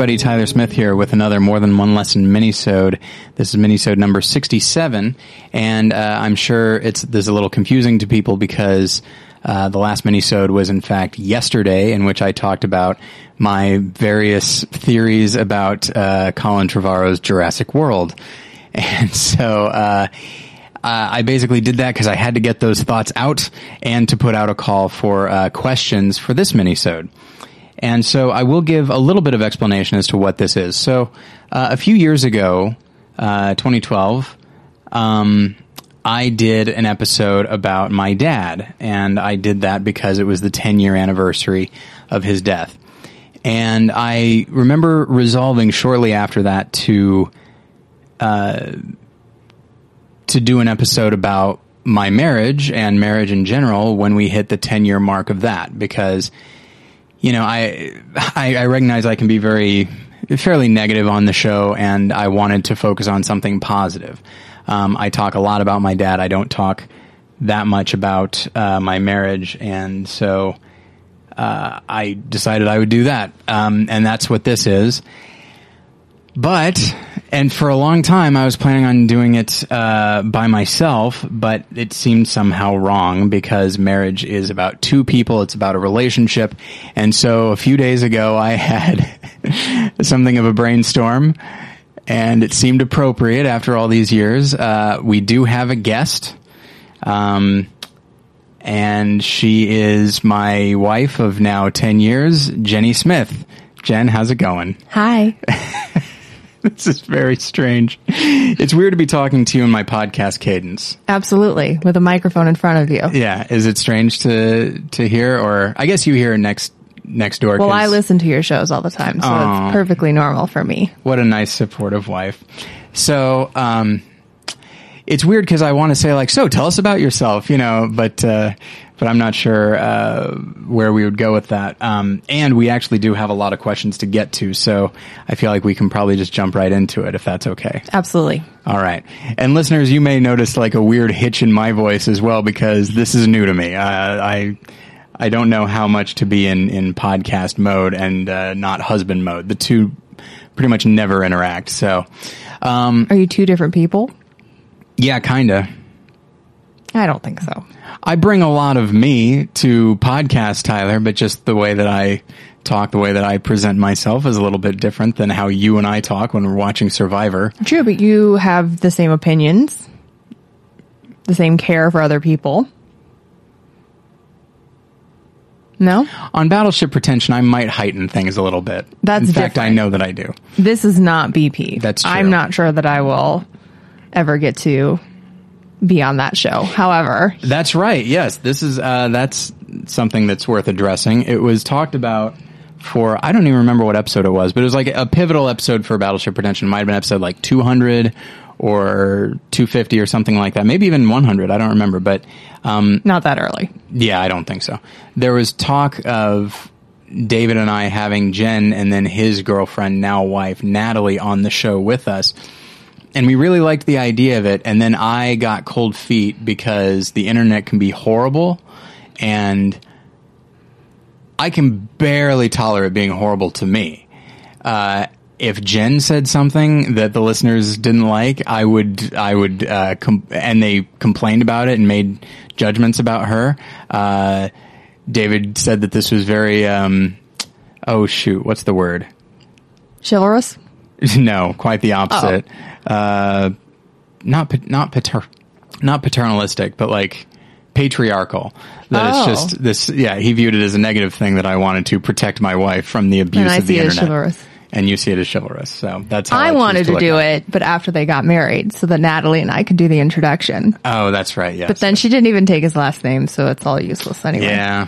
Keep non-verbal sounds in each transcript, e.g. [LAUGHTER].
everybody, Tyler Smith here with another More Than One Lesson minisode. This is minisode number 67, and uh, I'm sure it's this is a little confusing to people because uh, the last minisode was in fact yesterday, in which I talked about my various theories about uh, Colin Trevorrow's Jurassic World, [LAUGHS] and so. Uh, uh, I basically did that because I had to get those thoughts out and to put out a call for uh, questions for this minisode. And so I will give a little bit of explanation as to what this is. So uh, a few years ago, uh, 2012, um, I did an episode about my dad, and I did that because it was the 10 year anniversary of his death. And I remember resolving shortly after that to uh, to do an episode about my marriage and marriage in general when we hit the 10 year mark of that because you know I, I i recognize i can be very fairly negative on the show and i wanted to focus on something positive. Um, i talk a lot about my dad. I don't talk that much about uh, my marriage and so uh, i decided i would do that. Um, and that's what this is. But, and for a long time, I was planning on doing it uh, by myself, but it seemed somehow wrong because marriage is about two people. It's about a relationship. And so a few days ago, I [LAUGHS] had something of a brainstorm and it seemed appropriate after all these years. Uh, we do have a guest. Um, and she is my wife of now 10 years, Jenny Smith. Jen, how's it going? Hi. [LAUGHS] [LAUGHS] this is very strange. It's weird to be talking to you in my podcast cadence. Absolutely, with a microphone in front of you. Yeah, is it strange to to hear, or I guess you hear next next door? Well, I listen to your shows all the time, so it's perfectly normal for me. What a nice, supportive wife. So, um, it's weird because I want to say like, so tell us about yourself, you know, but uh, but I'm not sure uh, where we would go with that. Um, and we actually do have a lot of questions to get to, so I feel like we can probably just jump right into it if that's okay. Absolutely. All right. And listeners, you may notice like a weird hitch in my voice as well because this is new to me. Uh, I I don't know how much to be in in podcast mode and uh, not husband mode. The two pretty much never interact. So, um, Are you two different people? yeah, kinda. I don't think so. I bring a lot of me to podcast, Tyler, but just the way that I talk, the way that I present myself is a little bit different than how you and I talk when we're watching Survivor. True, but you have the same opinions, the same care for other people. No? On Battleship Pretension, I might heighten things a little bit. That's in fact, I know that I do. This is not BP. That's true. I'm not sure that I will ever get to be on that show. However, That's right. Yes, this is uh, that's something that's worth addressing. It was talked about for I don't even remember what episode it was, but it was like a pivotal episode for Battleship. It might have been episode like 200 or 250 or something like that. Maybe even 100. I don't remember, but um, not that early. yeah, I don't think so. There was talk of David and I having Jen and then his girlfriend, now wife, Natalie, on the show with us. And we really liked the idea of it. And then I got cold feet because the internet can be horrible and I can barely tolerate being horrible to me. Uh, if Jen said something that the listeners didn't like, I would, I would, uh, com- and they complained about it and made judgments about her. Uh, David said that this was very, um, oh shoot, what's the word? Chivalrous? [LAUGHS] no, quite the opposite. Uh, not, not pater, not paternalistic, but like patriarchal. That Oh. it's just this, yeah, he viewed it as a negative thing that I wanted to protect my wife from the abuse of the see internet. chivalrous. And you see it as chivalrous. So that's how I, I wanted to look do at it, but after they got married, so that Natalie and I could do the introduction. Oh, that's right. Yeah. But then she didn't even take his last name, so it's all useless anyway. yeah.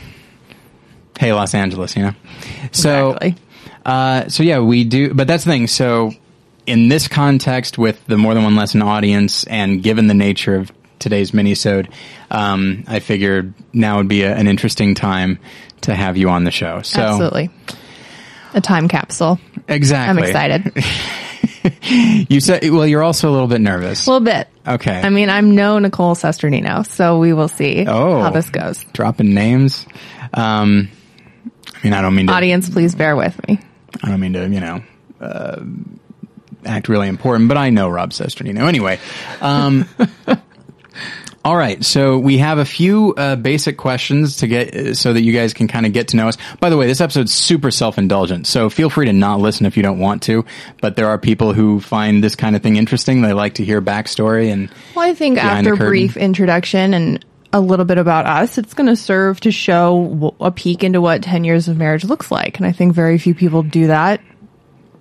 Hey, Los Angeles, you know. So, Exactly. Uh, so yeah, we do. But that's the thing. So, in this context, with the more than one lesson audience, and given the nature of today's minisode, um, I figured now would be a, an interesting time to have you on the show. So, Absolutely. A time capsule. exactly. I'm excited. [LAUGHS] You said, well, you're also a little bit nervous. A little bit. okay. I mean, I'm no Nicole Cesternino, so we will see Oh. how this goes. dropping names. Um, I mean, I don't mean to Audience, please bear with me. I don't mean to, you know, uh, act really important, but I know Rob Cesternino. Anyway, um, [LAUGHS] all right. So we have a few uh, basic questions to get uh, so that you guys can kind of get to know us. By the way, this episode's super self-indulgent, so feel free to not listen if you don't want to. But there are people who find this kind of thing interesting. They like to hear backstory and. Well, I think after brief introduction and a little bit about us, it's going to serve to show a peek into what 10 years of marriage looks like. And I think very few people do that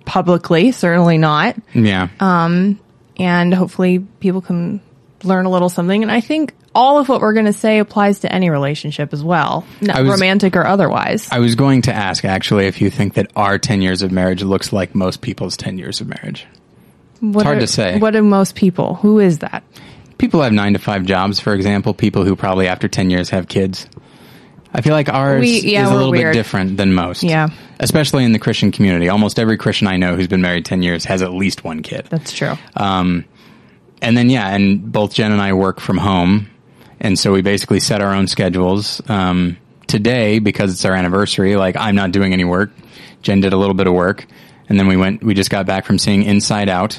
publicly, certainly not. Yeah. Um, and hopefully people can learn a little something. And I think all of what we're going to say applies to any relationship as well, was- romantic or otherwise. I was going to ask actually if you think that our 10 years of marriage looks like most people's 10 years of marriage. What hard are- to say. What do most people? Who is that? People have nine to five jobs, for example, people who probably after 10 years have kids. I feel like ours We- yeah, is a little weird. bit different than most. Yeah. Especially in the Christian community. Almost every Christian I know who's been married 10 years has at least one kid. That's true. Um, and then, yeah, and both Jen and I work from home. And so we basically set our own schedules. Um, today, because it's our anniversary, like I'm not doing any work. Jen did a little bit of work. And then we went, we just got back from seeing Inside Out.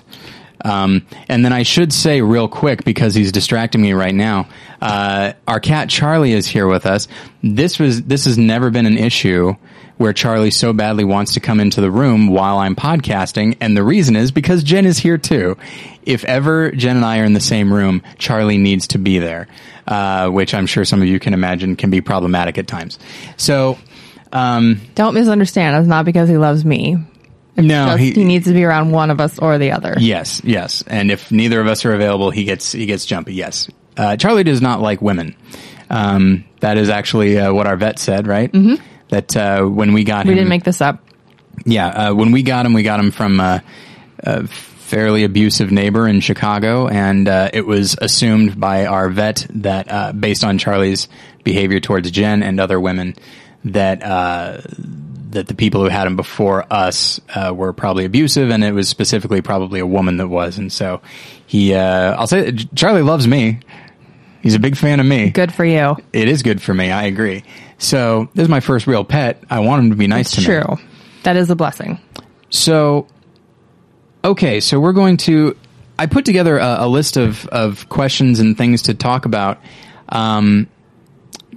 Um, and then I should say real quick because he's distracting me right now. Uh, our cat Charlie is here with us. This was this has never been an issue where Charlie so badly wants to come into the room while I'm podcasting, and the reason is because Jen is here too. If ever Jen and I are in the same room, Charlie needs to be there, uh, which I'm sure some of you can imagine can be problematic at times. So. Um, Don't misunderstand. It's not because he loves me. No, Just he, needs to be around one of us or the other. Yes, yes. And if neither of us are available, he gets he gets jumpy. Yes. Uh, Charlie does not like women. Um, that is actually uh, what our vet said, right? Mm-hmm. That uh, when we got him We him, didn't make this up. yeah, uh, when we got him, we got him from uh, a fairly abusive neighbor in Chicago, and uh, it was assumed by our vet that, uh, based on Charlie's behavior towards Jen and other women, that uh, that the people who had him before us uh, were probably abusive, and it was specifically probably a woman that was, and so he, uh, I'll say, Charlie loves me. He's a big fan of me. Good for you. It is good for me. I agree. So this is my first real pet. I want him to be nice to me. True. That is a blessing. So, okay, so we're going to. I put together a, a list of, of questions and things to talk about, um,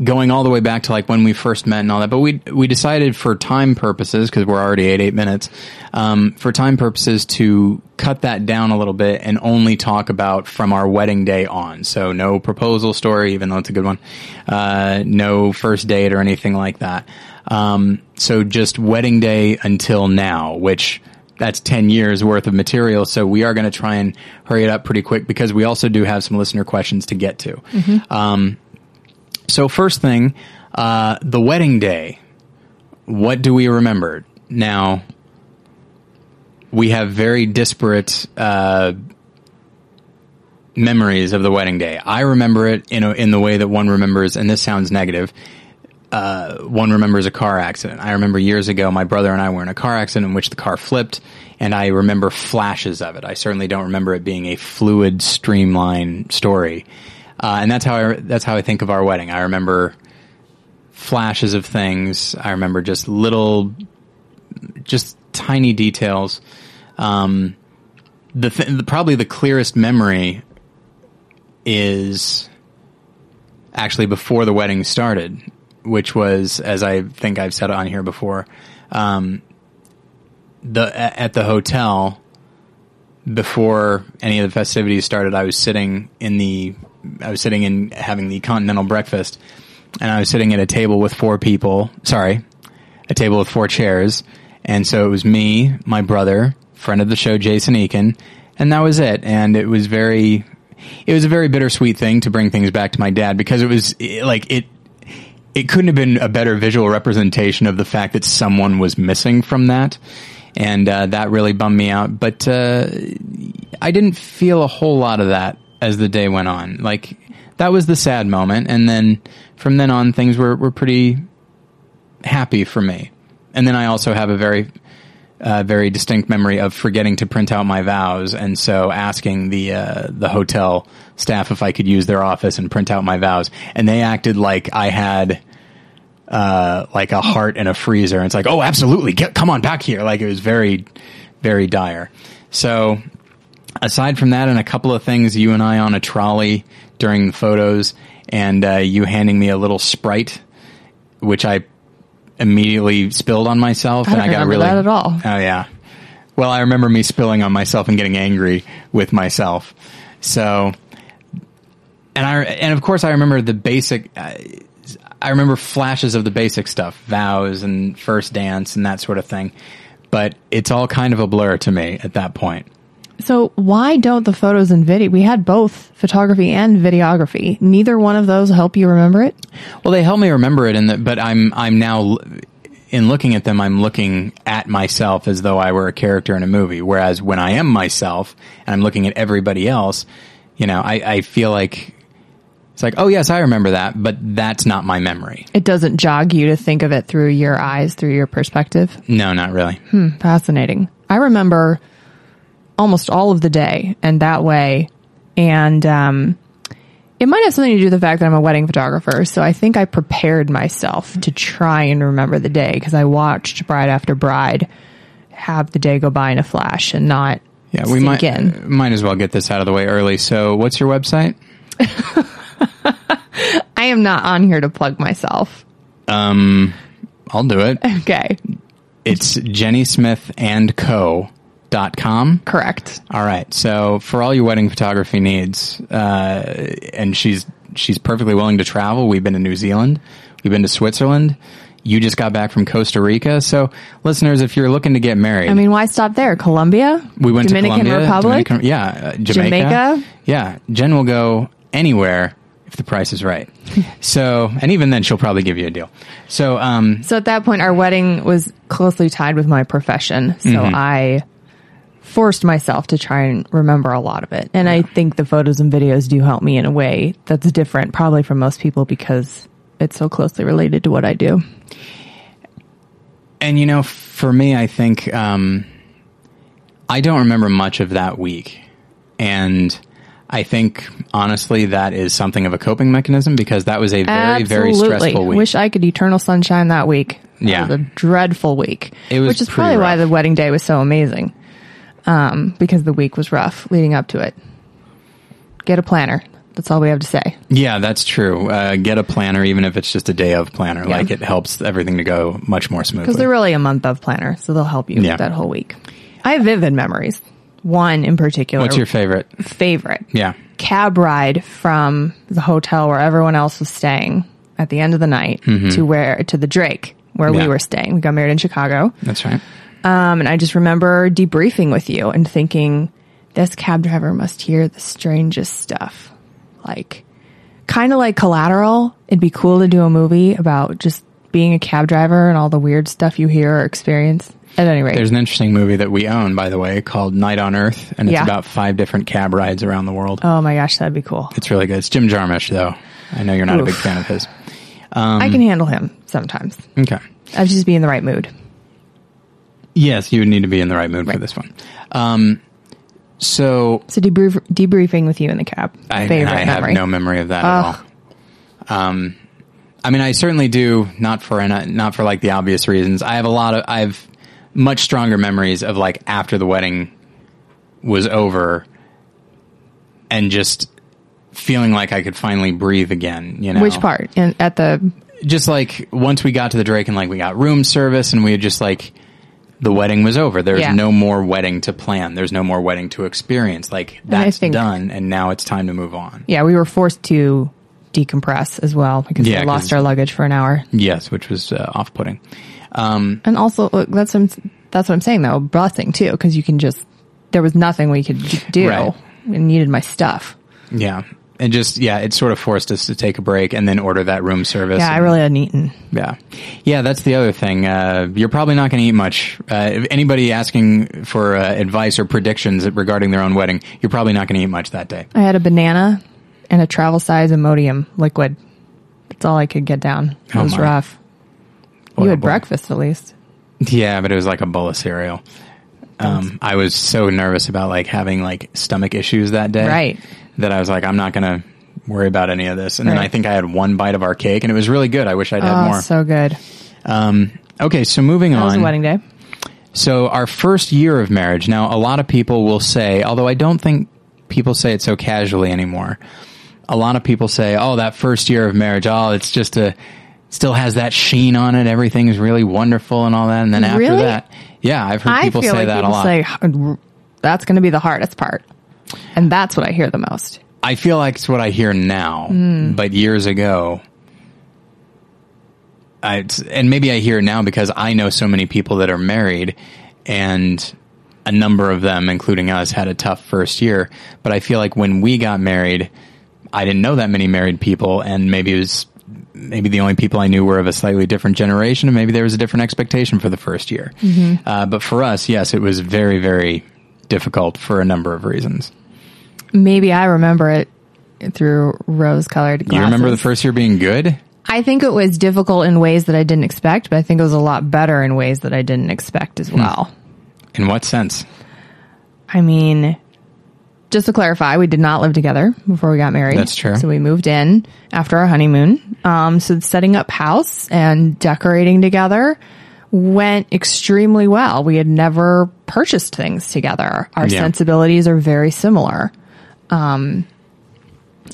going all the way back to like when we first met and all that. But we we decided for time purposes because we're already at eight minutes, um, for time purposes to cut that down a little bit and only talk about from our wedding day on. So no proposal story, even though it's a good one. Uh, no first date or anything like that. Um, so just wedding day until now, which that's 10 years worth of material. So we are going to try and hurry it up pretty quick because we also do have some listener questions to get to. Um, so first thing, uh, the wedding day. What do we remember? Now, we have very disparate, uh, memories of the wedding day. I remember it in a, in the way that one remembers, and this sounds negative. Uh, one remembers a car accident. I remember years ago, my brother and I were in a car accident in which the car flipped, and I remember flashes of it. I certainly don't remember it being a fluid, streamline story. Uh, and that's how I, that's how I think of our wedding. I remember flashes of things. I remember just little, just tiny details. Um, the, th- the probably the clearest memory is actually before the wedding started, which was, as I think I've said on here before, um, the at the hotel before any of the festivities started. I was sitting in the, I was sitting in having the continental breakfast, and I was sitting at a table with four people. Sorry, a table with four chairs, and so it was me, my brother, friend of the show, Jason Eakin, and that was it. And it was very, it was a very bittersweet thing to bring things back to my dad because it was like it. It couldn't have been a better visual representation of the fact that someone was missing from that, and uh, that really bummed me out. But uh, I didn't feel a whole lot of that as the day went on. Like that was the sad moment, and then from then on, things were were pretty happy for me. And then I also have a very, uh, very distinct memory of forgetting to print out my vows, and so asking the uh, the hotel staff if I could use their office and print out my vows, and they acted like I had uh, like a heart in a freezer. And it's like, oh, absolutely, get come on back here. Like it was very, very dire. So aside from that, and a couple of things, you and I on a trolley during the photos, and uh, you handing me a little sprite, which I immediately spilled on myself, I and I got really that at all. Oh yeah. Well, I remember me spilling on myself and getting angry with myself. So, and I and of course I remember the basic. Uh, I remember flashes of the basic stuff, vows and first dance and that sort of thing. But it's all kind of a blur to me at that point. So why don't the photos and video? We had both photography and videography. Neither one of those help you remember it. Well, they help me remember it, the, but I'm I'm now in looking at them, I'm looking at myself as though I were a character in a movie. Whereas when I am myself and I'm looking at everybody else, you know, I, I feel like it's like, oh yes, I remember that, but that's not my memory. It doesn't jog you to think of it through your eyes, through your perspective. No, not really. Hmm, fascinating. I remember almost all of the day and that way. And um, it might have something to do with the fact that I'm a wedding photographer. So I think I prepared myself to try and remember the day because I watched Bride After Bride have the day go by in a flash and not Yeah, we might in. might as well get this out of the way early. So, what's your website? [LAUGHS] I am not on here to plug myself. Um, I'll do it. [LAUGHS] Okay, It's jennysmithandco.com. correct. All right. So for all your wedding photography needs, uh, and she's she's perfectly willing to travel. We've been to New Zealand. We've been to Switzerland. You just got back from Costa Rica. So listeners, if you're looking to get married, I mean, why stop there? Colombia? we went Dominican to Colombia, Republic? Dominican- yeah, uh, Jamaica. Jamaica? Yeah, Jen will go anywhere if the price is right. [LAUGHS] so, and even then, she'll probably give you a deal. So, um, So at that point, our wedding was closely tied with my profession. So Mm-hmm. I forced myself to try and remember a lot of it. And I think the photos and videos do help me in a way that's different, probably from most people, because it's so closely related to what I do. And you know, for me, I think um, I don't remember much of that week, and I think honestly that is something of a coping mechanism because that was a very very stressful week. I wish I could eternal sunshine that week. That Yeah. was a dreadful week. It was which is probably why the wedding day was so amazing. Um, because the week was rough leading up to it. Get a planner. That's all we have to say. yeah, that's true. Uh, get a planner, even if it's just a day of planner. Yeah. Like it helps everything to go much more smoothly. Because they're really a month of planner, so they'll help you Yeah. that whole week. I have vivid memories. One in particular, What's your favorite? favorite? Yeah, Cab ride from the hotel where everyone else was staying at the end of the night to where to the Drake where Mm-hmm. Yeah. we were staying. We got married in Chicago, that's right. Um, and I just remember debriefing with you and thinking, this cab driver must hear the strangest stuff, like kind of like Collateral. It'd be cool to do a movie about just being a cab driver and all the weird stuff you hear or experience. At any rate, There's an interesting movie that we own, by the way, called Night on Earth, and it's Yeah. about five different cab rides around the world. oh my gosh, that'd be cool. It's really good. It's Jim Jarmusch, though. I know you're not a big fan of his. I can handle him sometimes. Okay. I'd just be in the right mood. Yes, you would need to be in the right mood for this one. Um, so So debrief- debriefing with you in the cab. I, Favorite I have memory. no memory of that Ugh. at all. Um, I mean, I certainly do not for an, not for like the obvious reasons. I have a lot of I have much stronger memories of like after the wedding was over, and just feeling like I could finally breathe again. You know, Which part? In, at the just like once we got to the Drake and like we got room service and we had just like the wedding was over. There's Yeah. no more wedding to plan. There's no more wedding to experience. Like that's think- done and now it's time to move on. yeah, we were forced to decompress as well because Yeah, we lost our luggage for an hour. Yes, which was uh, off-putting. Um, And also, look, that's what I'm, that's what I'm saying though, blessing too, because you can just there was nothing we could do. Right. I needed my stuff. yeah. And just yeah, it sort of forced us to take a break and then order that room service. Yeah, I really hadn't eaten. Yeah, yeah. That's the other thing. Uh, you're probably not going to eat much. Uh, anybody asking for uh, advice or predictions regarding their own wedding, you're probably not going to eat much that day. I had a banana and a travel size Imodium liquid. That's all I could get down. It Oh, was my. rough. Boy, you had boy. breakfast at least. Yeah, but it was like a bowl of cereal. Um, I was so nervous about like having like stomach issues that day, Right. That I was like, I'm not gonna worry about any of this. And then I think I had one bite of our cake, and it was really good. I wish I'd had Oh, more. so good. Um, okay, so moving That was on. a wedding day. So our first year of marriage. Now, a lot of people will say, although I don't think people say it so casually anymore. A lot of people say, "Oh, that first year of marriage, oh, it's just a still has that sheen on it. Everything's really wonderful and all that." And then after Really? that, yeah, I've heard I people feel say like that people a lot. say that's going to be the hardest part, and that's what I hear the most. I feel like it's what I hear now, Hmm. but years ago, I, and maybe I hear it now because I know so many people that are married, and a number of them, including us, had a tough first year. But I feel like when we got married, I didn't know that many married people, and maybe it was maybe the only people I knew were of a slightly different generation, and maybe there was a different expectation for the first year. Uh, but for us, yes, it was very, very difficult for a number of reasons. Maybe I remember it through rose-colored glasses. You remember the first year being good? I think it was difficult in ways that I didn't expect, but I think it was a lot better in ways that I didn't expect Hmm. as well. In what sense? I mean, just to clarify, we did not live together before we got married. That's true. So we moved in after our honeymoon. Um, so setting up house and decorating together went extremely well. We had never purchased things together. Our Yeah. sensibilities are very similar. Um,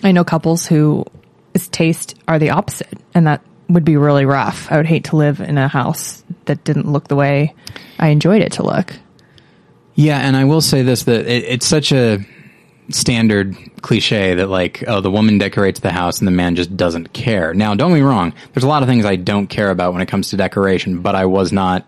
I know couples whose taste are the opposite, and that would be really rough. I would hate to live in a house that didn't look the way I enjoyed it to look. Yeah, and I will say this that it, it's such a standard cliche that like oh the woman decorates the house and the man just doesn't care. Now, don't get me wrong, there's a lot of things I don't care about when it comes to decoration, but I was not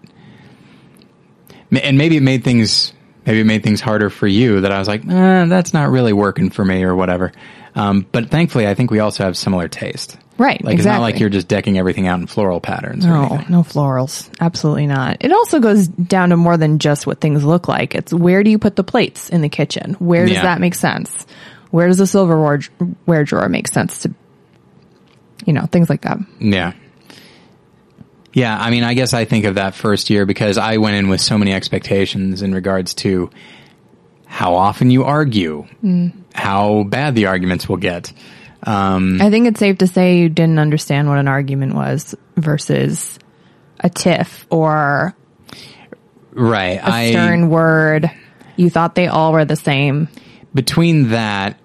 and maybe it made things maybe it made things harder for you that I was like, eh, that's not really working for me or whatever. Um, but thankfully, I think we also have similar taste. Right, Like it's not like you're just decking everything out in floral patterns. Or No, anything. no florals. Absolutely not. It also goes down to more than just what things look like. It's where do you put the plates in the kitchen? Where does Yeah. that make sense? Where does the silverware drawer make sense to, you know, things like that. Yeah. Yeah, I mean, I guess I think of that first year because I went in with so many expectations in regards to how often you argue, mm. how bad the arguments will get. Um, I think it's safe to say you didn't understand what an argument was versus a tiff or right. a stern word. You thought they all were the same. between that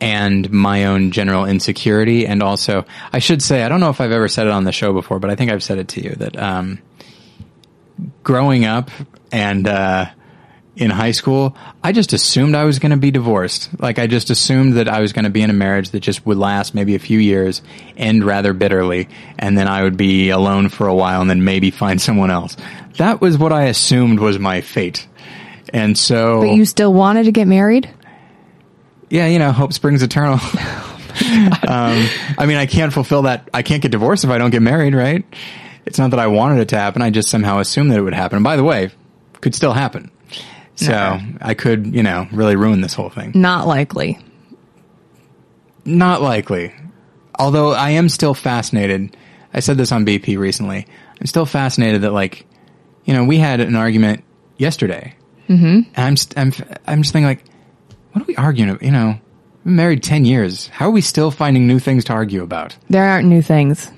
and my own general insecurity and also I should say I don't know if I've ever said it on the show before, but I think I've said it to you that um, growing up and uh, in high school, I just assumed I was going to be divorced. Like I just assumed that I was going to be in a marriage that just would last maybe a few years, end rather bitterly, and then I would be alone for a while and then maybe find [LAUGHS] someone else. That was what I assumed was my fate. And so But you still wanted to get married? yeah, you know, hope springs eternal. [LAUGHS] um, I mean, I can't fulfill that. I can't get divorced if I don't get married, right? It's not that I wanted it to happen. I just somehow assumed that it would happen. And by the way, could still happen. So Never. I could, you know, really ruin this whole thing. Not likely. Not likely. Although I am still fascinated. I said this on BP recently. I'm still fascinated that like, you know, we had an argument yesterday. Mm-hmm. And I'm, st- I'm, I'm just thinking like, what are we arguing about? You know, we've been married 10 years. How are we still finding new things to argue about? There aren't new things.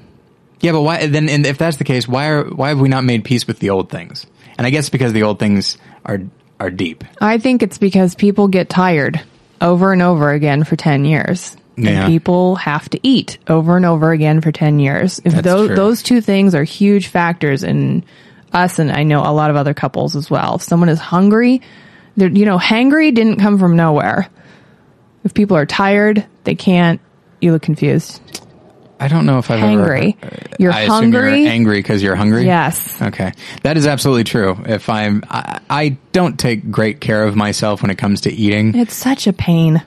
Yeah, but why then? And if that's the case, why are why have we not made peace with the old things? And I guess because the old things are are deep. I think it's because people get tired over and over again for 10 years. Yeah. And people have to eat over and over again for 10 years. If That's those, true. those two things are huge factors in us, and I know a lot of other couples as well. If someone is hungry, they're, you know, hangry didn't come from nowhere. If people are tired, they can't, you look confused. I don't know if I've Hangry. ever. You're I hungry? You're angry because you're hungry. Yes. Okay, that is absolutely true. If I'm, I, I don't take great care of myself when it comes to eating. It's such a pain.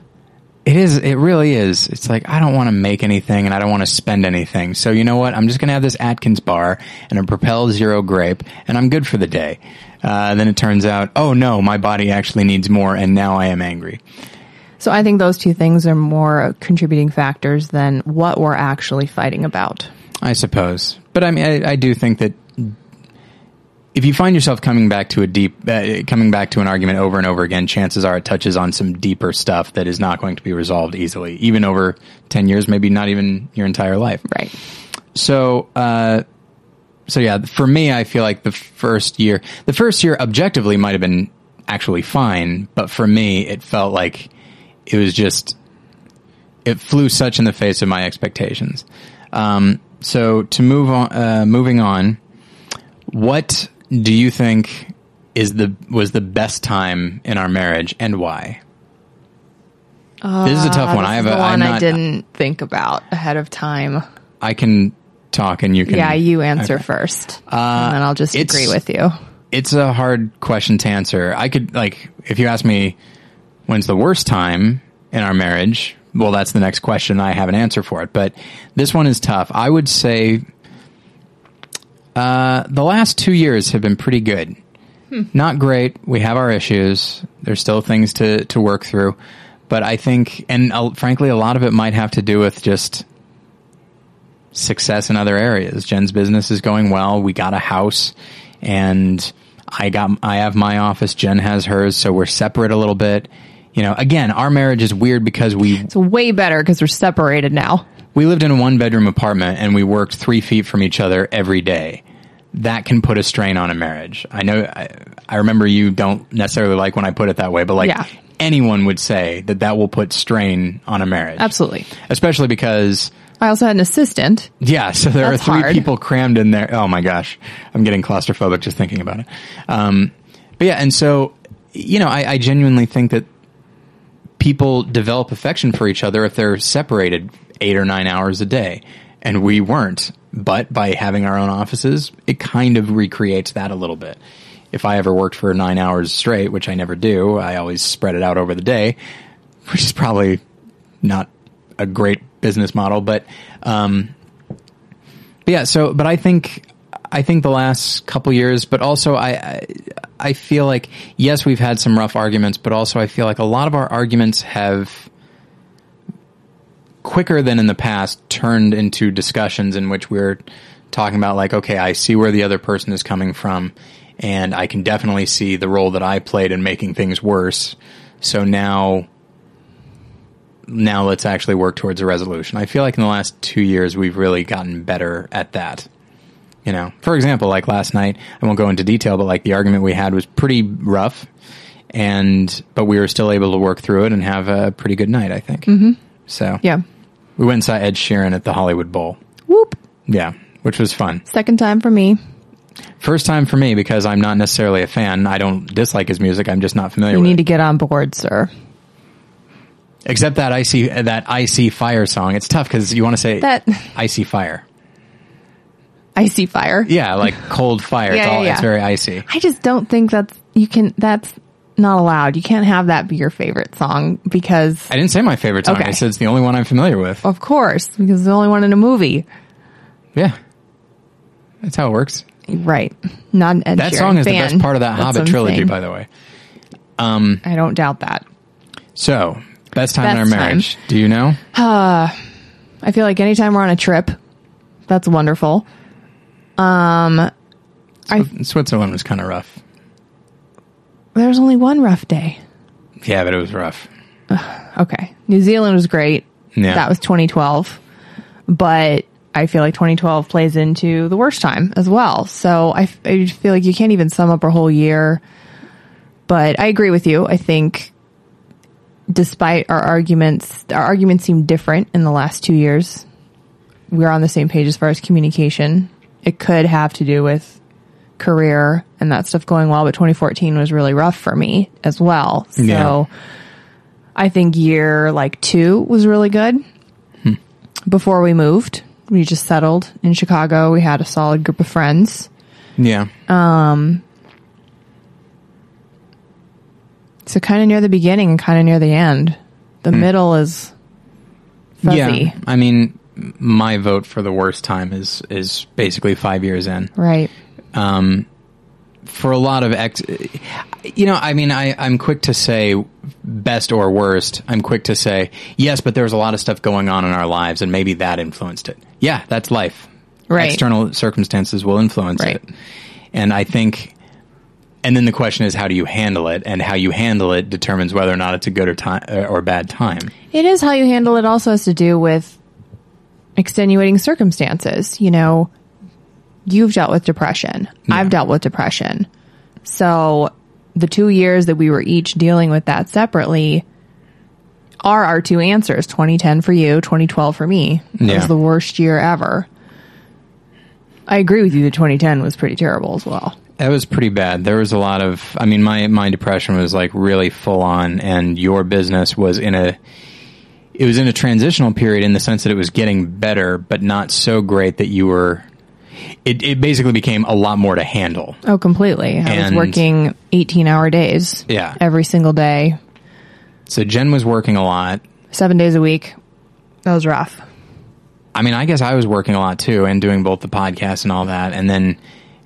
It is. It really is. It's like I don't want to make anything and I don't want to spend anything. So you know what? I'm just going to have this Atkins bar and a Propel Zero Grape, and I'm good for the day. Uh, then it turns out, oh no, my body actually needs more, and now I am angry. So I think those two things are more contributing factors than what we're actually fighting about. I suppose, but I mean, I, I do think that if you find yourself coming back to a deep, uh, coming back to an argument over and over again, chances are it touches on some deeper stuff that is not going to be resolved easily, even over 10 years, maybe not even your entire life. Right. So, uh, so yeah, for me, I feel like the first year, the first year objectively might have been actually fine, but for me, it felt like it was just, it flew such in the face of my expectations. Um, so to move on, uh, moving on, what do you think is the was the best time in our marriage and why? this is a tough one. I have a, one I'm I didn't think about ahead of time. I can talk and you can. Yeah, you answer okay. Uh, first, and then I'll just agree with you. it's a hard question to answer. I could like if you ask me when's the worst time in our marriage, well that's the next question. I have an answer for it, but this one is tough. I would say uh, the last 2 years have been pretty good. Not great. We have our issues. There's still things to to work through, but I think and uh, frankly a lot of it might have to do with just success in other areas. Jen's business is going well. We got a house and I got I have my office, Jen has hers, so we're separate a little bit. You know, again, our marriage is weird because we It's way better because we're separated now. we lived in a one bedroom apartment and we worked 3 feet from each other every day. That can put a strain on a marriage. I know I, I remember you don't necessarily like when I put it that way, but like Yeah. anyone would say that that will put strain on a marriage. Absolutely. Especially because I also had an assistant. yeah, so there That's are three hard. people crammed in there. Oh my gosh, I'm getting claustrophobic just thinking about it. Um, but yeah, and so you know, I, I genuinely think that people develop affection for each other if they're separated eight or nine hours a day, and we weren't. But by having our own offices, it kind of recreates that a little bit. If I ever worked for nine hours straight, which I never do, I always spread it out over the day, which is probably not a great business model, but um, but yeah. So, but I think I think the last couple years, but also I, I I feel like yes, we've had some rough arguments, but also I feel like a lot of our arguments have quicker than in the past turned into discussions in which we're talking about like okay i see where the other person is coming from and i can definitely see the role that i played in making things worse. So now now let's actually work towards a resolution. I feel like in the last two years we've really gotten better at that you know for example like last night i won't go into detail but like the argument we had was pretty rough and but we were still able to work through it and have a pretty good night i think mm-hmm. so Yeah. we went and saw Ed Sheeran at the Hollywood Bowl. Whoop. Yeah, which was fun. Second time for me. First time for me because I'm not necessarily a fan. I don't dislike his music. I'm just not familiar You need it. to get on board, sir. Except that icy that icy fire song. It's tough because you want to say That- icy fire. Icy fire. Yeah, like cold fire. it's, all, yeah, it's very icy. I just don't think that's you can. That's not allowed. You can't have that be your favorite song because, I didn't say my favorite song. Okay. I said it's the only one I'm familiar with. of course, because it's the only one in a movie. Yeah, that's how it works. Right. Not an Ed That Sheeran song is the best part of that That's Hobbit trilogy, saying. by the way. I don't doubt that. So, best time in our Best time. marriage. Do you know? Uh, I feel like anytime we're on a trip, that's wonderful. Um, Switzerland was kind of rough. There was only one rough day. Yeah, but it was rough. Okay. New Zealand was great. Yeah. That was 2012. But I feel like 2012 plays into the worst time as well. So I, just feel like you can't even sum up a whole year. But I agree with you. I think despite our arguments, our arguments seem different in the last two years. We're on the same page as far as communication. It could have to do with career and that stuff going well, but 2014 was really rough for me as well. So Yeah. I think year like two was really good. Hmm. Before we moved, we just settled in Chicago. We had a solid group of friends. Yeah. Um, so kind of near the beginning and kind of near the end. The hmm. middle is fuzzy. Yeah, I mean, my vote for the worst time is is basically five years in. Right. Um, for a lot of ex, you know, I mean, I I'm quick to say best or worst. I'm quick to say yes, but there was a lot of stuff going on in our lives, and maybe that influenced it. Yeah, that's life. Right. External circumstances will influence Right. it. And I think, and then the question is, how do you handle it? And how you handle it determines whether or not it's a good or time or bad time. It is how you handle it. Also has to do with extenuating circumstances. You know, you've dealt with depression. I've dealt with depression. So the two years that we were each dealing with that separately are our two answers 2010 for you, 2012 for me. That Yeah. was the worst year ever. I agree with you that 2010 was pretty terrible as well. That was pretty bad. There was a lot of, I mean, my, my depression was like really full on and your business was in a, it was in a transitional period in the sense that it was getting better, but not so great that you were, it, it basically became a lot more to handle. Oh, completely. I And- was working 18 hour days. Yeah. Every single day, So Jen was working a lot. seven days a week. That was rough. I mean, I guess I was working a lot too and doing both the podcast and all that. And then,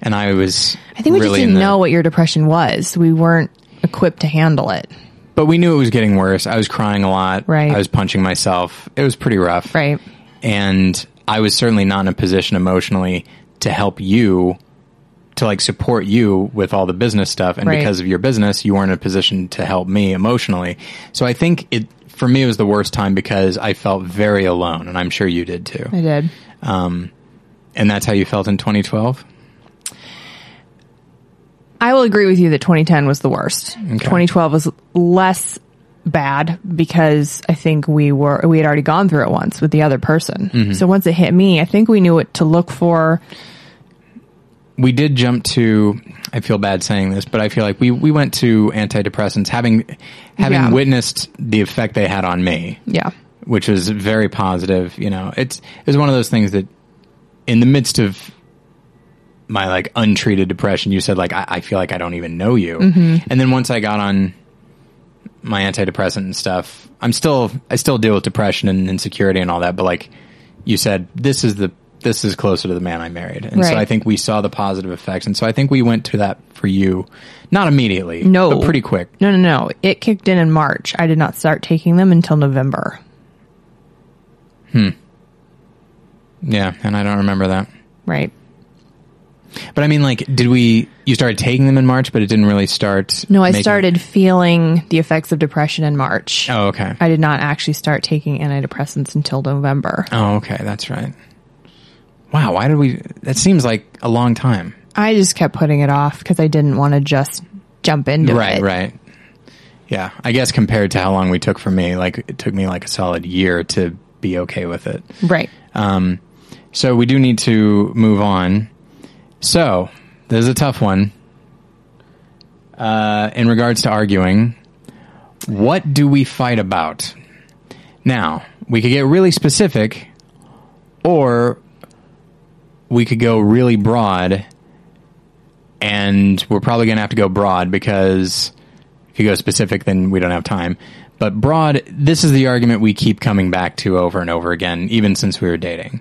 and I was, I think we really just didn't the- know what your depression was. We weren't equipped to handle it. But we knew it was getting worse. I was crying a lot. Right. I was punching myself. It was pretty rough. Right. and I was certainly not in a position emotionally to help you to like support you with all the business stuff and Right. because of your business you weren't in a position to help me emotionally so I think it for me it was the worst time because I felt very alone and I'm sure you did too I did. um, and that's how you felt in 2012 I will agree with you that 2010 was the worst. 2012 was less bad because I think we were we had already gone through it once with the other person. Mm-hmm. So once it hit me, I think we knew what to look for. we did jump to I feel bad saying this but I feel like we we went to antidepressants having having Yeah. witnessed the effect they had on me Yeah. which was very positive. You know, it's it was one of those things that in the midst of my like untreated depression, you said like I, I feel like I don't even know you, and then once I got on my antidepressant and stuff, I'm still I still deal with depression and insecurity and all that, but like you said, this is the this is closer to the man I married, and so I think we saw the positive effects, and so I think we went to that for you, not immediately, No. but pretty quick. No, no, no. It kicked in in March. I did not start taking them until November. Hmm. Yeah, and I don't remember that. Right. But I mean, like, did we? You started taking them in March, but it didn't really start. No, I making- started feeling the effects of depression in March. Oh, okay. I did not actually start taking antidepressants until November. oh, okay. That's right. Wow. Why did we? That seems like a long time. I just kept putting it off because I didn't want to just jump into right. it. Right. Right. Yeah. I guess compared to how long we took for me, like it took me like a solid year to be okay with it. Right. Um, so we do need to move on. So this is a tough one. Uh, in regards to arguing, what do we fight about? Now, we could get really specific, or we could go really broad, and we're probably going to have to go broad because if you go specific, then we don't have time. But broad, this is the argument we keep coming back to over and over again, even since we were dating.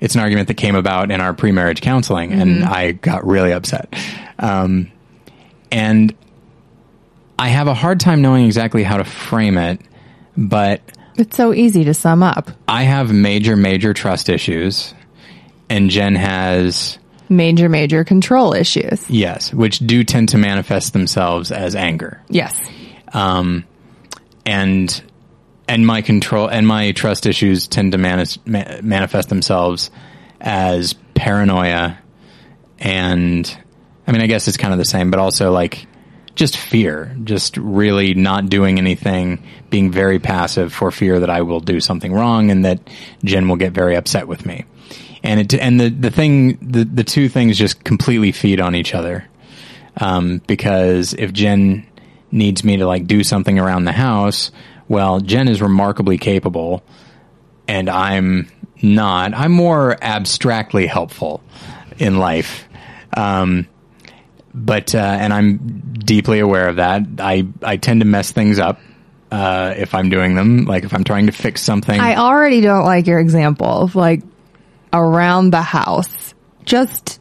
It's an argument that came about in our pre-marriage counseling, and I got really upset. Um, and I have a hard time knowing exactly how to frame it, but It's so easy to sum up. I have major, major trust issues, and Jen has Major, major control issues. yes, which do tend to manifest themselves as anger. Yes. and and my control and my trust issues tend to manis- ma- manifest themselves as paranoia. And I mean I guess it's kind of the same but also like just fear just really not doing anything being very passive for fear that I will do something wrong and that Jen will get very upset with me. And it and the the thing the the two things just completely feed on each other. Um, because if Jen needs me to like do something around the house, well, Jen is remarkably capable, and I'm not. I'm more abstractly helpful in life, um, but uh, and I'm deeply aware of that. I I tend to mess things up uh, if I'm doing them, like if I'm trying to fix something. I already don't like your example of like around the house. Just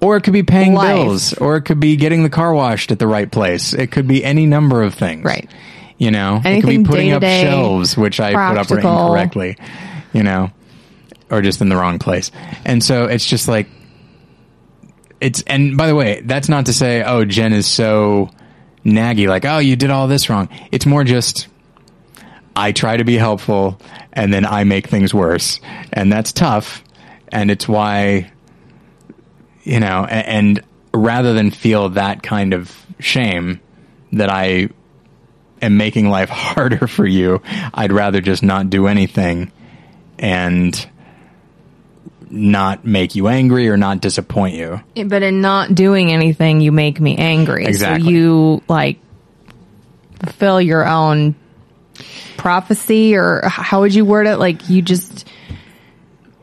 Or it could be paying Life. bills, or it could be getting the car washed at the right place. It could be any number of things. Right. You know, it could be putting up shelves, which I put up incorrectly, you know, or just in the wrong place. And so it's just like, it's and by the way, that's not to say oh Jen is so naggy like oh you did all this wrong. It's more just I try to be helpful and then I make things worse. And that's tough and it's why you know a- and rather than feel that kind of shame that I am making life [LAUGHS] harder for you, I'd rather just not do anything and not make you angry or not disappoint you. But in not doing anything, you make me angry. Exactly. So you like fulfill your own prophecy, or how would you word it? Like you just,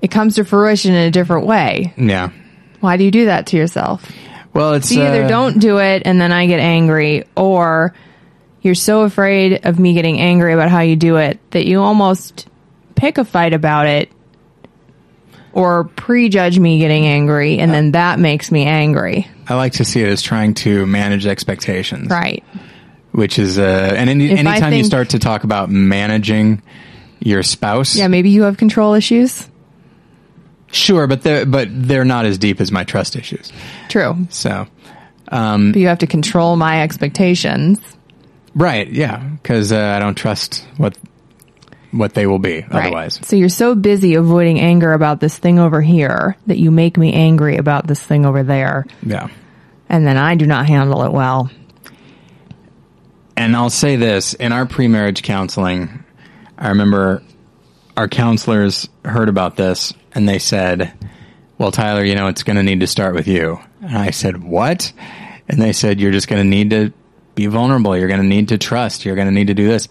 it comes to fruition in a different way. Yeah. Why do you do that to yourself? Well, it's You either uh, don't do it and then I get angry, or you're so afraid of me getting angry about how you do it that you almost pick a fight about it or prejudge me getting angry, and then that makes me angry. I like to see it as trying to manage expectations, Right. which is uh, and any, If I anytime you think- start to talk about managing your spouse, Yeah, maybe you have control issues. sure, but they're but they're not as deep as my trust issues. True. So, But you have to control my expectations. Right, yeah, because uh, I don't trust what what they will be otherwise. So you're so busy avoiding anger about this thing over here that you make me angry about this thing over there. Yeah. And then I do not handle it well. And I'll say this in our pre marriage counseling, I remember our counselors heard about this and they said, Well, Tyler, you know, it's going to need to start with you. And I said, What? And they said, You're just going to need to be vulnerable. You're going to need to trust. You're going to need to do this.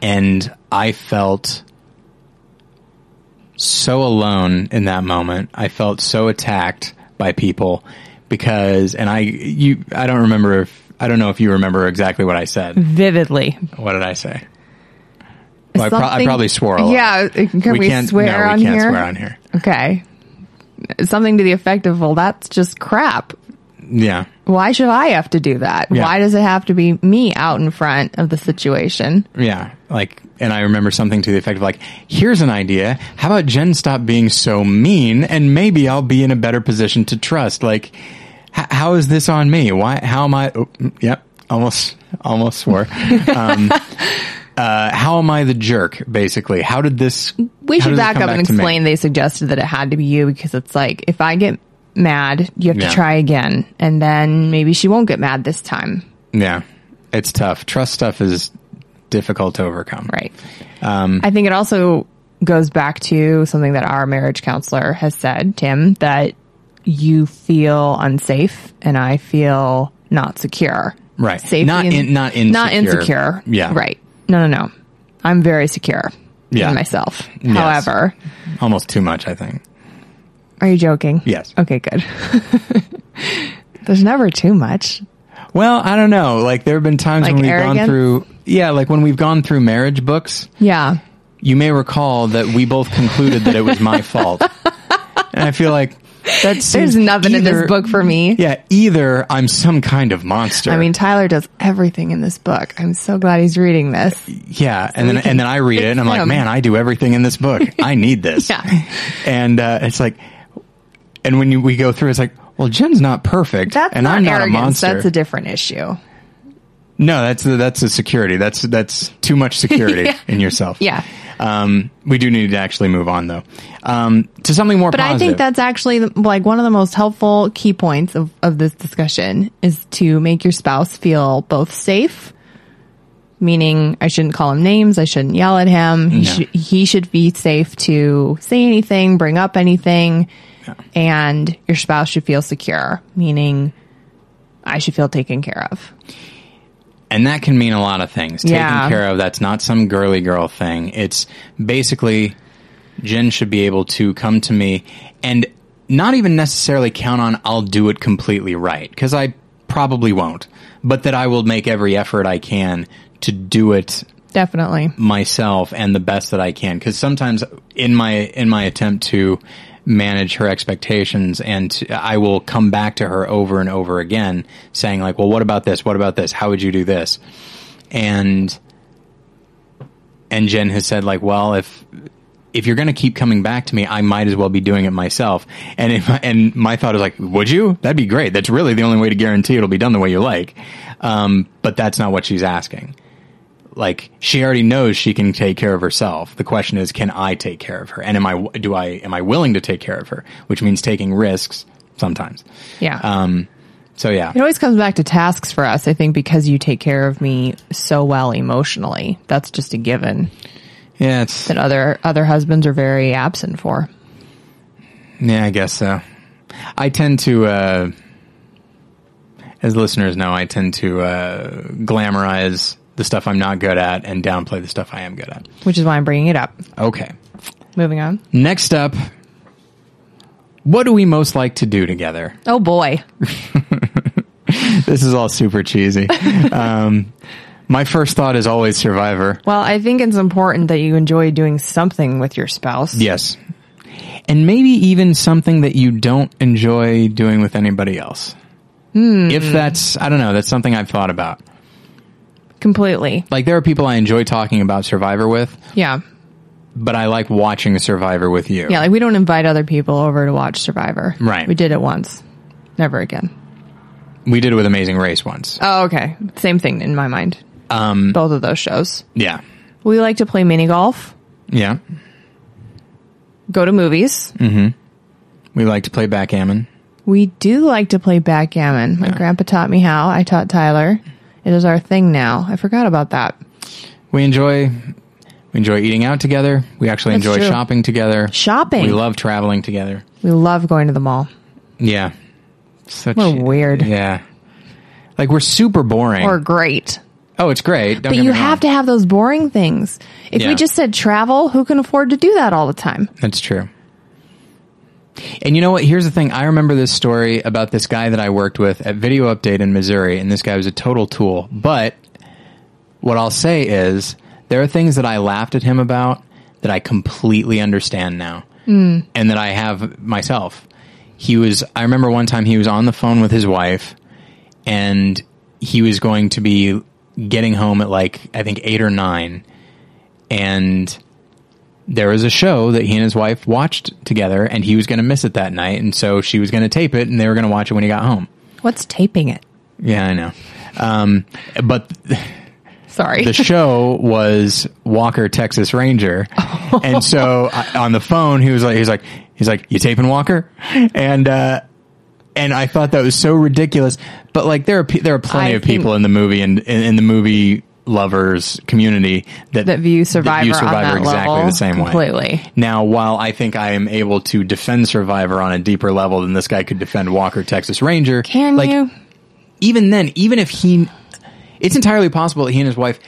And I felt so alone in that moment. I felt so attacked by people because, and I, you, I don't remember if, I don't know if you remember exactly what I said. Vividly. What did I say? Well, I, pro- I probably swore a lot. Yeah, can we, can't, swear no, on we can't here? swear on here. Okay. Something to the effect of, well, that's just crap. Yeah. Why should I have to do that? Yeah. Why does it have to be me out in front of the situation? Yeah. Like, and I remember something to the effect of like, here's an idea. How about Jen stop being so mean and maybe I'll be in a better position to trust? Like, h- how is this on me? Why, how am I? Oh, yep. Almost, almost swore. [LAUGHS] um, uh, how am I the jerk, basically? How did this? We should back up and explain they suggested that it had to be you because it's like, if I get mad, you have Yeah. to try again. And then maybe she won't get mad this time. Yeah. It's tough. Trust stuff is difficult to overcome. Right. Um, I think it also goes back to something that our marriage counselor has said, Tim, that you feel unsafe and I feel not secure. Right. Safety Not in- not insecure. Not insecure. Yeah. Right. No, no, no. I'm very secure Yeah. in myself. Yes. However, Almost too much, I think. Are you joking? Yes. Okay, good. [LAUGHS] There's never too much. Well, I don't know. Like there have been times Like when we've arrogance? gone through yeah, like when we've gone through marriage books, Yeah. you may recall that we both concluded that it was my fault. [LAUGHS] And I feel like that There's nothing in this book for me. Yeah, either I'm some kind of monster. I mean, Tyler does everything in this book. I'm so glad he's reading this. yeah, and then and then I read it and I'm fix like, man, I do everything in this book. I need this. [LAUGHS] Yeah. And uh, it's like, and when you, we go through, it's like, well, Jen's not perfect, That's and not I'm not arrogance. a monster. That's a different issue. No, that's a, that's a security. That's that's too much security [LAUGHS] Yeah. in yourself. Yeah. Um, we do need to actually move on though um, to something more But I think that's actually like one of the most helpful key points of, of this discussion is to make your spouse feel both safe, meaning I shouldn't call him names. I shouldn't yell at him. He, No. should, he should be safe to say anything, bring up anything, and your spouse should feel secure, meaning I should feel taken care of. and that can mean a lot of things. Yeah. Taken care of. That's not some girly girl thing. It's basically Jen should be able to come to me and not even necessarily count on I'll do it completely right because I probably won't, but that I will make every effort I can to do it Definitely. myself and the best that I can. Because sometimes in my in my attempt to manage her expectations, and to, I will come back to her over and over again, saying like, "Well, what about this? What about this? How would you do this?" And and Jen has said like, "Well, if if you're going to keep coming back to me, I might as well be doing it myself. And if, and my thought is like, would you? That'd be great. That's really the only way to guarantee it'll be done the way you like. Um, but that's not what she's asking. Like she already knows she can take care of herself. The question is, can I take care of her? And am I, do I, am I willing to take care of her? Which means taking risks sometimes. Yeah. Um, so yeah, it always comes back to tasks for us. I think because you take care of me so well emotionally, that's just a given yeah, it's, that other other husbands are very absent for. Yeah, I guess so. I tend to, uh, as listeners know, I tend to uh, glamorize the stuff I'm not good at and downplay the stuff I am good at. Which is why I'm bringing it up. Okay. Moving on. Next up, what do we most like to do together? Oh boy. [LAUGHS] This is all super cheesy. [LAUGHS] um, my first thought is always Survivor. Well, I think it's important that you enjoy doing something with your spouse. Yes. And maybe even something that you don't enjoy doing with anybody else. If that's, I don't know, that's something I've thought about. Completely. Like there are people I enjoy talking about Survivor with, Yeah. but I like watching Survivor with you. Yeah, like we don't invite other people over to watch Survivor. Right. We did it once. Never again. We did it with Amazing Race once. Oh, okay. Same thing in my mind. Um, Both of those shows. yeah. We like to play mini golf, Yeah. go to movies. Mm hmm. We like to play backgammon. We do like to play backgammon. My grandpa taught me how. I taught Tyler. It is our thing now. I forgot about that. We enjoy we enjoy eating out together. We actually That's enjoy true. shopping together. Shopping. We love traveling together. We love going to the mall. Yeah. Such We're weird. Yeah. Like we're super boring. Or great. oh, it's great. Don't But you have to have those boring things. If Yeah. we just said travel, who can afford to do that all the time? That's true. And you know what? Here's the thing. I remember this story about this guy that I worked with at Video Update in Missouri, and this guy was a total tool. But what I'll say is there are things that I laughed at him about that I completely understand now, hmm. and that I have myself. He was. I remember one time he was on the phone with his wife, and he was going to be getting home at like I think eight or nine, and there was a show that he and his wife watched together and he was going to miss it that night and so she was going to tape it and they were going to watch it when he got home. What's taping it? yeah i know. Um, but Sorry. the show was walker texas ranger. [LAUGHS] And so I, on the phone he was like he's like he's like you taping walker? And uh and I thought that was so ridiculous, but like there are there are plenty I of people in the movie and in, in the movie lovers community that that view Survivor, view on Survivor that exactly the same way. completely. Now, while I think I am able to defend Survivor on a deeper level than this guy could defend Walker Texas Ranger, Can like, you? Even then, even if he, it's entirely possible that he and his wife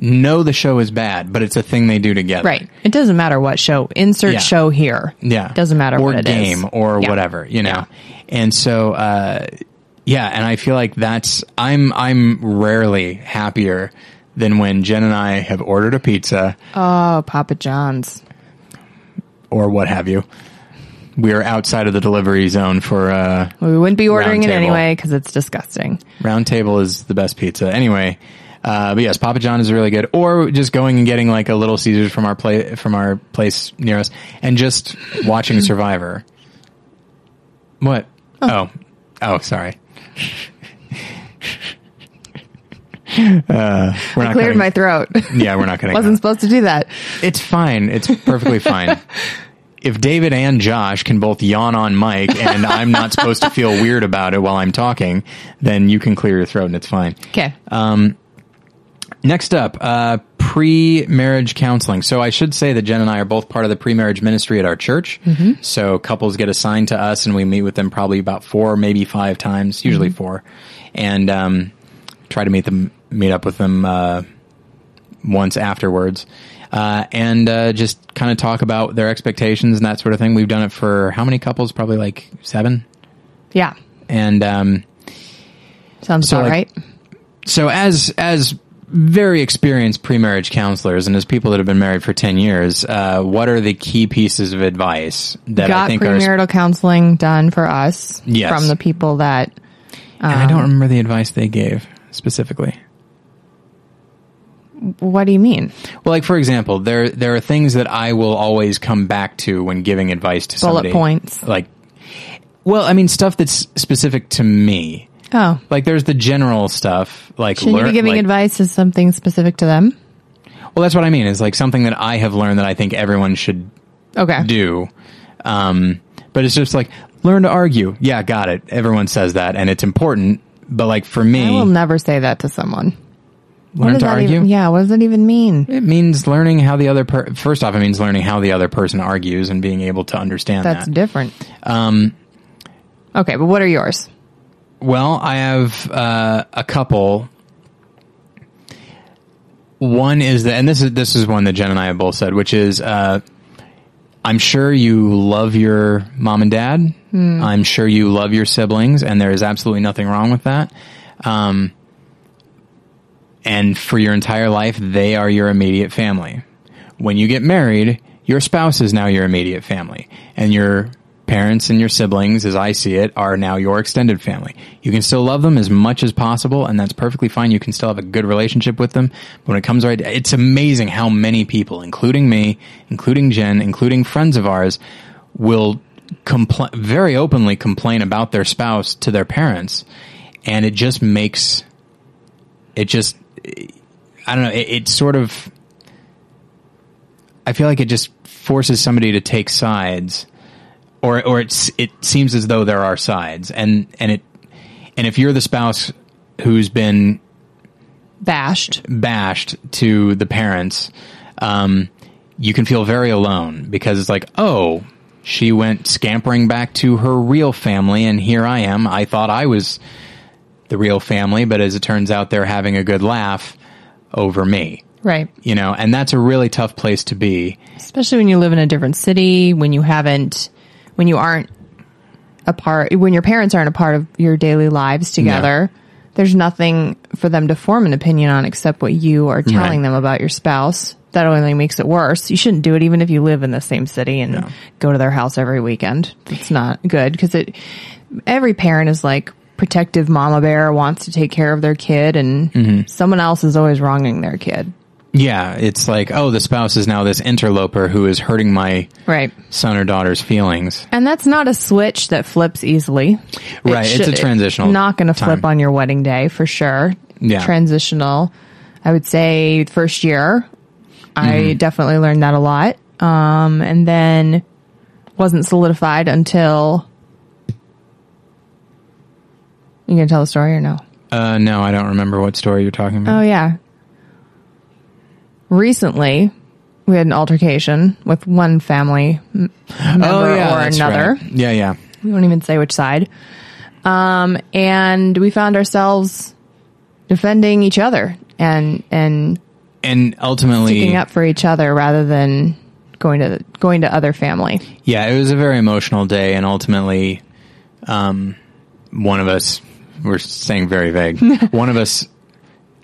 know the show is bad, but it's a thing they do together, Right. It doesn't matter what show. Insert Yeah. show here. Yeah, Doesn't matter or what it is. game or Yeah. whatever, you know. Yeah. And so, uh, yeah, and I feel like that's I'm I'm rarely happier than when Jen and I have ordered a pizza Oh, Papa John's. or what have you. We are outside of the delivery zone for uh, We wouldn't be ordering Round it Table. anyway because it's disgusting. Round Table is the best pizza. Anyway, uh, but yes, Papa John is really good. Or just going and getting like a Little Caesars from our play from our place near us, and just watching Survivor. What? Oh, oh, sorry. Uh, we're not Cleared cutting- my throat. Yeah, we're not going [LAUGHS] to. Wasn't supposed to do that. It's fine. It's perfectly fine. If David and Josh can both yawn on mic and I'm not supposed to feel weird about it while I'm talking, then you can clear your throat and it's fine. Okay. Next up, uh, pre-marriage counseling. So I should say that Jen and I are both part of the pre-marriage ministry at our church. So couples get assigned to us and we meet with them probably about four, maybe five times, usually four, and um, try to meet them, meet up with them uh, once afterwards. Uh, and uh, just kind of talk about their expectations and that sort of thing. We've done it for how many couples? Probably like seven. yeah. And um, Sounds So, about like, right. so as as very experienced pre-marriage counselors and as people that have been married for 10 years uh, what are the key pieces of advice that i Got think are premarital counseling done for us Yes. from the people that and i don't remember the advice they gave specifically What do you mean? Well, like for example, there there are things that I will always come back to when giving advice to Bullet somebody. points. Like, well, I mean stuff that's specific to me. Oh, Like there's the general stuff. Like, shouldn't you be giving like- advice as something specific to them? Well, that's what I mean. Is like something that I have learned that I think everyone should Okay. do. Um, but it's just like learn to argue. Yeah, got it. Everyone says that, and it's important. But like for me, I will never say that to someone. Learn to argue. even? Yeah. What does that even mean? It means learning how the other per- first off, it means learning how the other person argues and being able to understand That's that. different. Um, Okay, but what are yours? Well, I have uh, a couple. One is that, and this is this is one that Jen and I have both said, which is, uh, I'm sure you love your mom and dad. I'm sure you love your siblings, and there is absolutely nothing wrong with that. Um, and for your entire life, they are your immediate family. When you get married, your spouse is now your immediate family, and your parents and your siblings, as I see it, are now your extended family. You can still love them as much as possible, and that's perfectly fine. You can still have a good relationship with them. But when it comes right, it's amazing how many people, including me, including Jen, including friends of ours, will compl- very openly complain about their spouse to their parents, and it just makes it just I don't know. It, it sort of I feel like it just forces somebody to take sides, or or it's it seems as though there are sides, and and it and if you're the spouse who's been Bashed. bashed to the parents, um, you can feel very alone because it's like, oh, she went scampering back to her real family, and here I am. I thought I was the real family, but as it turns out, they're having a good laugh over me. Right. You know, and that's a really tough place to be. Especially when you live in a different city, when you haven't, when you aren't a part, when your parents aren't a part of your daily lives together. There's nothing for them to form an opinion on except what you are telling Right. them about your spouse. That only makes it worse. You shouldn't do it even if you live in the same city and go to their house every weekend. It's not good because it, every parent is like protective mama bear wants to take care of their kid and mm-hmm. someone else is always wronging their kid. Yeah, it's like, oh, the spouse is now this interloper who is hurting my Right. son or daughter's feelings. And that's not a switch that flips easily. It Right, it's a transitional Not going to flip on your wedding day for sure. Yeah. Transitional. I would say first year, I Mm-hmm. definitely learned that a lot. Um, and then wasn't solidified until. You gonna tell the story or no? Uh, no, I don't remember what story you're talking about. Oh yeah. Recently, we had an altercation with one family member or Oh, that's another. right. Yeah, yeah. We won't even say which side. Um, and we found ourselves defending each other and and And ultimately, sticking up for each other rather than going to going to other family. Yeah, it was a very emotional day, and ultimately, um, one of us, we're staying very vague, [LAUGHS] one of us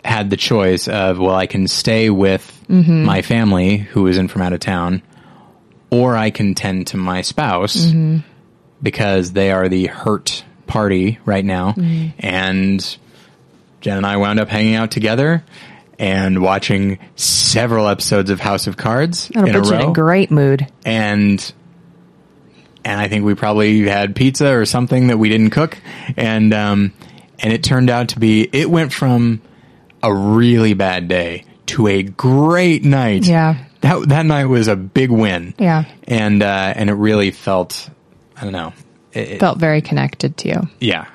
had the choice of, well, I can stay with Mm-hmm. my family who is in from out of town, or I can tend to my spouse mm-hmm. because they are the hurt party right now. Mm-hmm. And Jen and I wound up hanging out together. And watching several episodes of House of Cards That'll in a row in a great mood. and and I think we probably had pizza or something that we didn't cook, and um, and it turned out to be it went from a really bad day to a great night. Yeah. that that night was a big win. Yeah. and uh, and it really felt I don't know. It, it- Felt very connected to you. yeah.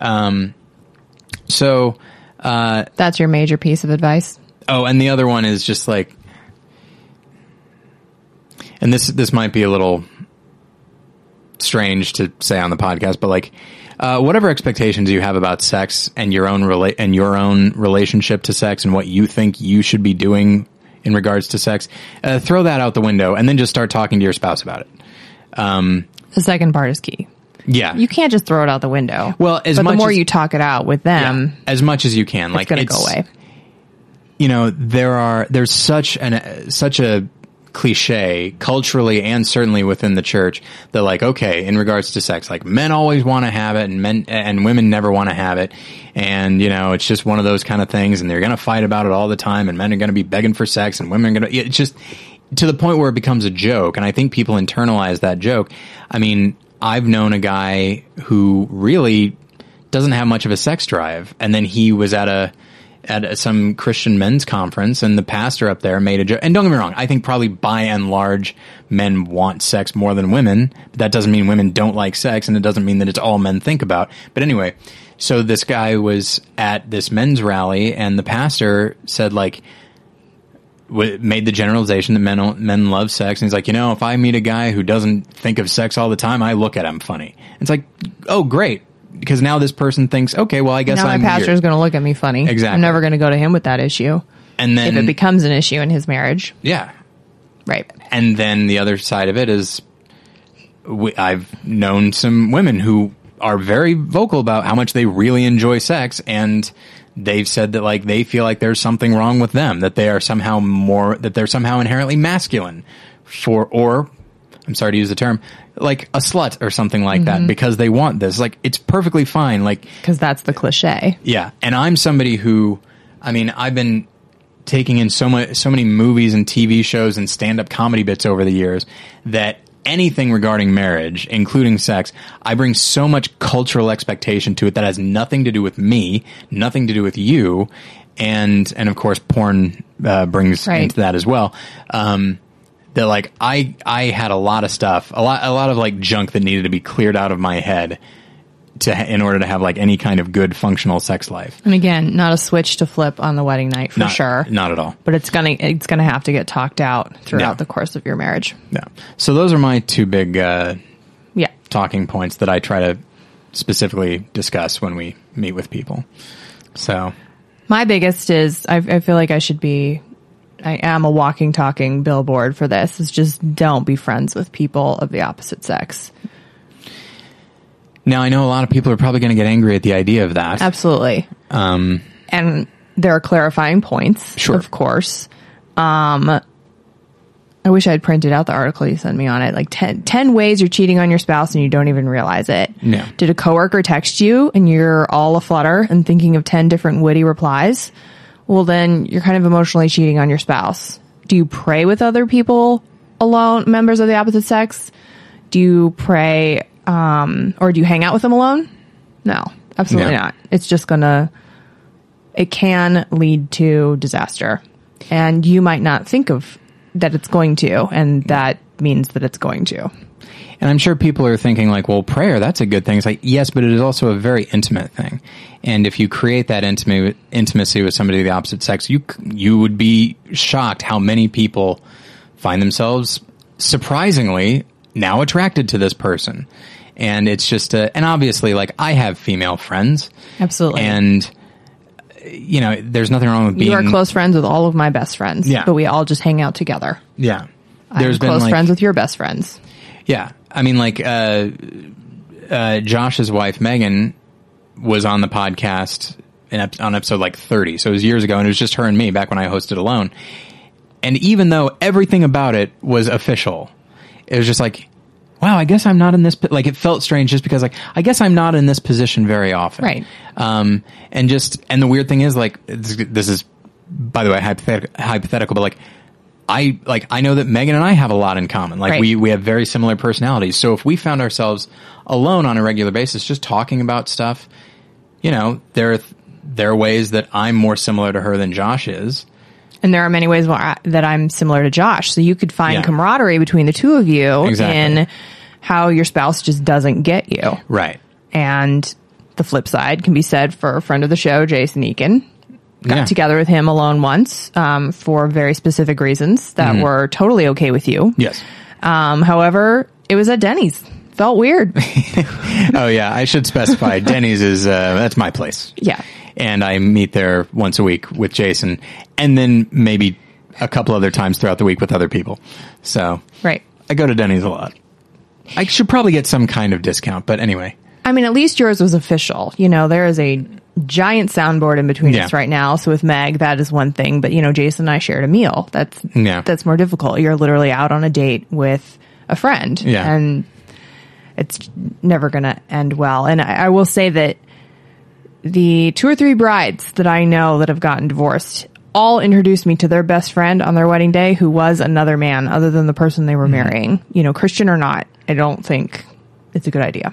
Um. So. Uh, That's your major piece of advice. Oh, and the other one is just like, and this this might be a little strange to say on the podcast, but like, uh, whatever expectations you have about sex and your own rela- and your own relationship to sex and what you think you should be doing in regards to sex, uh, throw that out the window and then just start talking to your spouse about it. The second part is key. Yeah, You can't just throw it out the window. Well, as but much the more as- you talk it out with Yeah, them, as much as you can. like it's going to go away. you know there are there's such an uh, such a cliche culturally and certainly within the church that like okay in regards to sex like men always want to have it and men and women never want to have it. And you know it's just one of those kind of things and they're going to fight about it all the time and men are going to be begging for sex and women are going to it's just to the point where it becomes a joke. And i think people internalize that joke. I mean i've known a guy who really doesn't have much of a sex drive and then he was at a at some Christian men's conference, and the pastor up there made a joke. And don't get me wrong, I think probably by and large, men want sex more than women. But that doesn't mean women don't like sex, and it doesn't mean that it's all men think about. But anyway, so this guy was at this men's rally, and the pastor said like made the generalization that men men love sex, and he's like, you know, if I meet a guy who doesn't think of sex all the time, I look at him funny. It's like, oh, great, because now this person thinks, okay, well, I guess now I'm my pastor is going to look at me funny. Exactly. I'm never going to go to him with that issue. And then if it becomes an issue in his marriage, yeah, right. And then the other side of it is, we, I've known some women who are very vocal about how much they really enjoy sex, and they've said that like they feel like there's something wrong with them, that they are somehow more, that they're somehow inherently masculine, for or I'm sorry to use the term, like a slut or something like mm-hmm. that because they want this. Like it's perfectly fine. Like because that's the cliche. Yeah, and I'm somebody who, I mean, I've been taking in so much, so many movies and TV shows and stand up comedy bits over the years that anything regarding marriage, including sex, I bring so much cultural expectation to it that has nothing to do with me, nothing to do with you, and and of course, porn uh, brings right. into that as well. Um, that like I I had a lot of stuff, a lot a lot of like junk that needed to be cleared out of my head to in order to have like any kind of good functional sex life. And again, not a switch to flip on the wedding night for not, sure. Not at all. But it's gonna it's gonna have to get talked out throughout yeah. the course of your marriage. Yeah. So those are my two big uh, yeah talking points that I try to specifically discuss when we meet with people. So my biggest is I, I feel like I should be I am a walking, talking billboard for this. Is just don't be friends with people of the opposite sex. Now I know a lot of people are probably going to get angry at the idea of that. Absolutely. Um, and there are clarifying points, sure. of course. Um, I wish I had printed out the article you sent me on it. Like 10, 10, ways you're cheating on your spouse and you don't even realize it. Yeah. Did a coworker text you and you're all aflutter and thinking of 10 different witty replies? Well, then you're kind of emotionally cheating on your spouse. Do you pray with other people alone, members of the opposite sex? Do you pray, um, or do you hang out with them alone? No, absolutely not. It's just gonna, it can lead to disaster. And you might not think of that it's going to, and that means that it's going to. And I'm sure people are thinking like, well, prayer, that's a good thing. It's like, yes, but it is also a very intimate thing. And if you create that intimate, intimacy with somebody of the opposite sex, you, you would be shocked how many people find themselves surprisingly now attracted to this person. And it's just a, and obviously like I have female friends. Absolutely. And, you know, there's nothing wrong with being. You are close friends with all of my best friends. Yeah. But we all just hang out together. Yeah. There's I'm been close like, friends with your best friends. Yeah. I mean, like, uh, uh, Josh's wife, Megan, was on the podcast ep- on episode like 30. So it was years ago and it was just her and me back when I hosted alone. And even though everything about it was official, it was just like, wow, I guess I'm not in this, po-. like it felt strange just because like, I guess I'm not in this position very often. Right. Um, and just, and the weird thing is like, this is, by the way, hypothetical, hypothetical, but like, I like I know that Megan and I have a lot in common. Like right. we we have very similar personalities. So if we found ourselves alone on a regular basis, just talking about stuff, you know, there are, there are ways that I'm more similar to her than Josh is. And there are many ways I, that I'm similar to Josh. So you could find yeah. camaraderie between the two of you exactly. in how your spouse just doesn't get you. Right. And the flip side can be said for a friend of the show, Jason Eakin got yeah. together with him alone once um, for very specific reasons that mm-hmm. were totally okay with you. Yes. Um, however, it was at Denny's. Felt weird. [LAUGHS] oh yeah, I should specify. [LAUGHS] Denny's is uh, that's my place. Yeah. And I meet there once a week with Jason, and then maybe a couple other times throughout the week with other people. So right, I go to Denny's a lot. I should probably get some kind of discount, but anyway. I mean, at least yours was official. You know, there is a giant soundboard in between Yeah. us right now. So with Meg, that is one thing. But you know, Jason and I shared a meal. That's Yeah. that's more difficult. You're literally out on a date with a friend, Yeah. and it's never going to end well. And I, I will say that the two or three brides that I know that have gotten divorced all introduced me to their best friend on their wedding day who was another man other than the person they were Mm-hmm. marrying. You know, Christian or not, I don't think it's a good idea.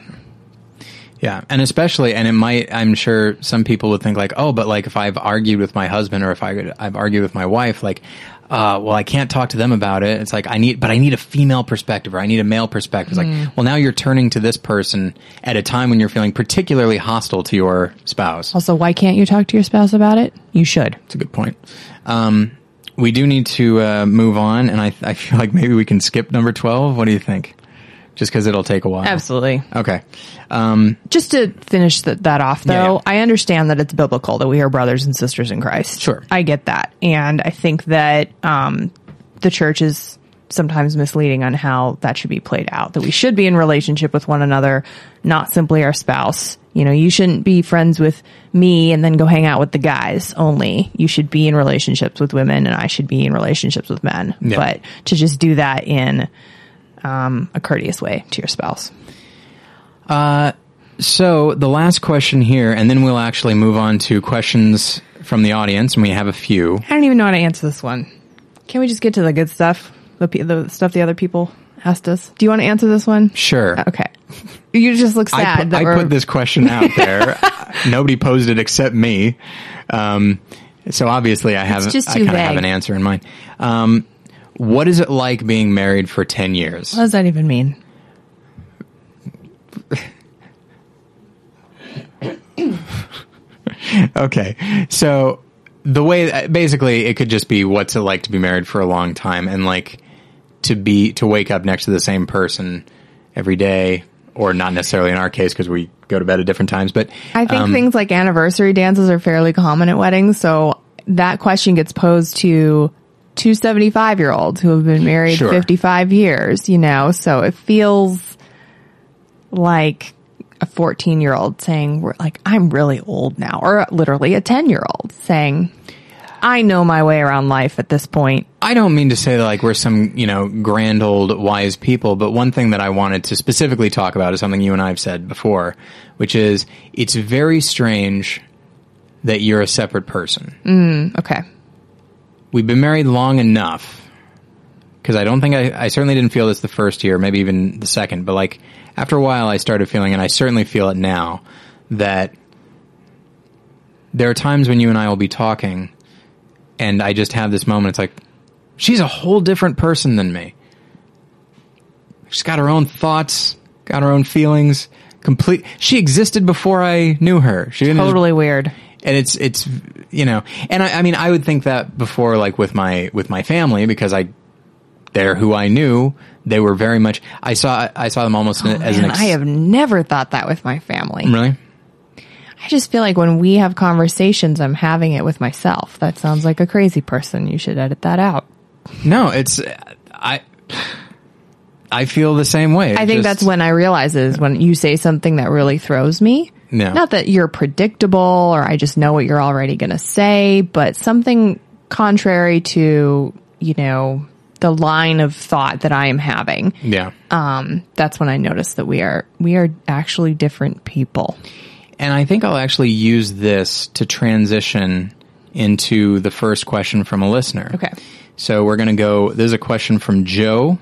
Yeah, and especially, and it might. I'm sure some people would think like, oh, but like if I've argued with my husband or if I I've argued with my wife, like, uh, well, I can't talk to them about it. It's like I need, but I need a female perspective or I need a male perspective. It's like, well, now you're turning to this person at a time when you're feeling particularly hostile to your spouse. Also, why can't you talk to your spouse about it? You should. It's a good point. Um, we do need to uh, move on, and I I feel like maybe we can skip number twelve. What do you think? Just because it'll take a while. Absolutely. Okay. Um, Just to finish th- that off, though, Yeah, yeah. I understand that it's biblical that we are brothers and sisters in Christ. Sure. I get that. And I think that um, the church is sometimes misleading on how that should be played out, that we should be in relationship with one another, not simply our spouse. You know, you shouldn't be friends with me and then go hang out with the guys only. You should be in relationships with women and I should be in relationships with men. Yeah. But to just do that in um, a courteous way to your spouse. Uh, so the last question here, and then we'll actually move on to questions from the audience, and we have a few. I don't even know how to answer this one. Can we just get to the good stuff? The, pe- the stuff the other people asked us. Do you want to answer this one? Sure. Okay. You just look sad. I, put, that I put this question out [LAUGHS] there. Nobody posed it except me. Um, so obviously, I have just I kind of have an answer in mind. Um, what is it like being married for ten years? What does that even mean? [LAUGHS] Okay, so the way basically it could just be what's it like to be married for a long time and like to be to wake up next to the same person every day, or not necessarily in our case because we go to bed at different times. But I think um, things like anniversary dances are fairly common at weddings. So that question gets posed to two 75 year olds who have been married Sure. 55 years, you know, so it feels like a 14 year old saying, we're like, I'm really old now, or literally a 10 year old saying, I know my way around life at this point. I don't mean to say that like we're some, you know, grand old wise people, but one thing that I wanted to specifically talk about is something you and I have said before, which is it's very strange that you're a separate person. Mm, okay. We've been married long enough because I don't think I, I certainly didn't feel this the first year, maybe even the second, but like after a while I started feeling, and I certainly feel it now, that there are times when you and I will be talking and I just have this moment. It's like, she's a whole different person than me. She's got her own thoughts, got her own feelings. Complete. She existed before I knew her. She didn't just Totally weird. And it's it's you know and I, I mean i would think that before like with my with my family because i they're who i knew they were very much i saw i saw them almost oh, as an Man, ex- I have never thought that with my family. really I just feel like when we have conversations, I'm having it with myself. That sounds like a crazy person. You should edit that out. no it's i i feel the same way It I think just- that's when I realize is when you say something that really throws me. Yeah. Not that you're predictable or I just know what you're already going to say, but something contrary to, you know, the line of thought that I am having. yeah Um, That's when I notice that we are we are actually different people. And I think I'll actually use this to transition into the first question from a listener. Okay. So we're going to go. There's a question from Joe.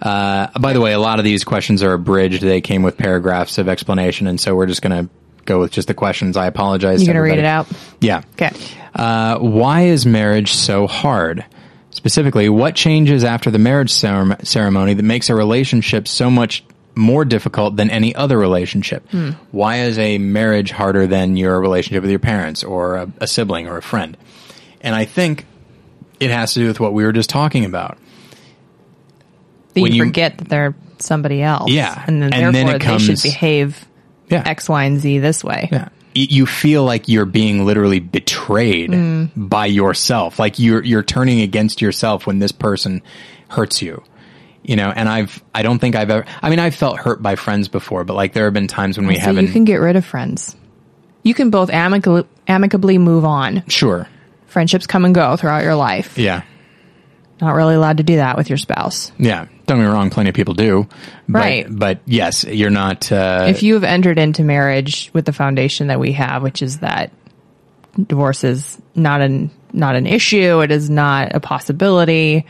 Uh, by the way, a lot of these questions are abridged. They came with paragraphs of explanation, and so we're just going to go with just the questions. I apologize. You to going to read it out? Yeah. Okay. Uh, why is marriage so hard? Specifically, what changes after the marriage ceremony that makes a relationship so much more difficult than any other relationship? Why is a marriage harder than your relationship with your parents or a, a sibling or a friend? And I think it has to do with what we were just talking about. That When you, you- forget that they're somebody else. Yeah. And then And then therefore it they should behave Yeah. X, Y, and Z this way. Yeah. You feel like you're being literally betrayed Mm. by yourself. Like you're you're turning against yourself when this person hurts you. You know, and I've I don't think I've ever I mean I've felt hurt by friends before, but like there have been times when we So haven't you can get rid of friends. you can both amicably, amicably move on. Sure. Friendships come and go throughout your life. Yeah. Not really allowed to do that with your spouse. Yeah. Don't get me wrong. Plenty of people do. But, Right. But yes, you're not. Uh, If you have entered into marriage with the foundation that we have, which is that divorce is not an not an issue, it is not a possibility.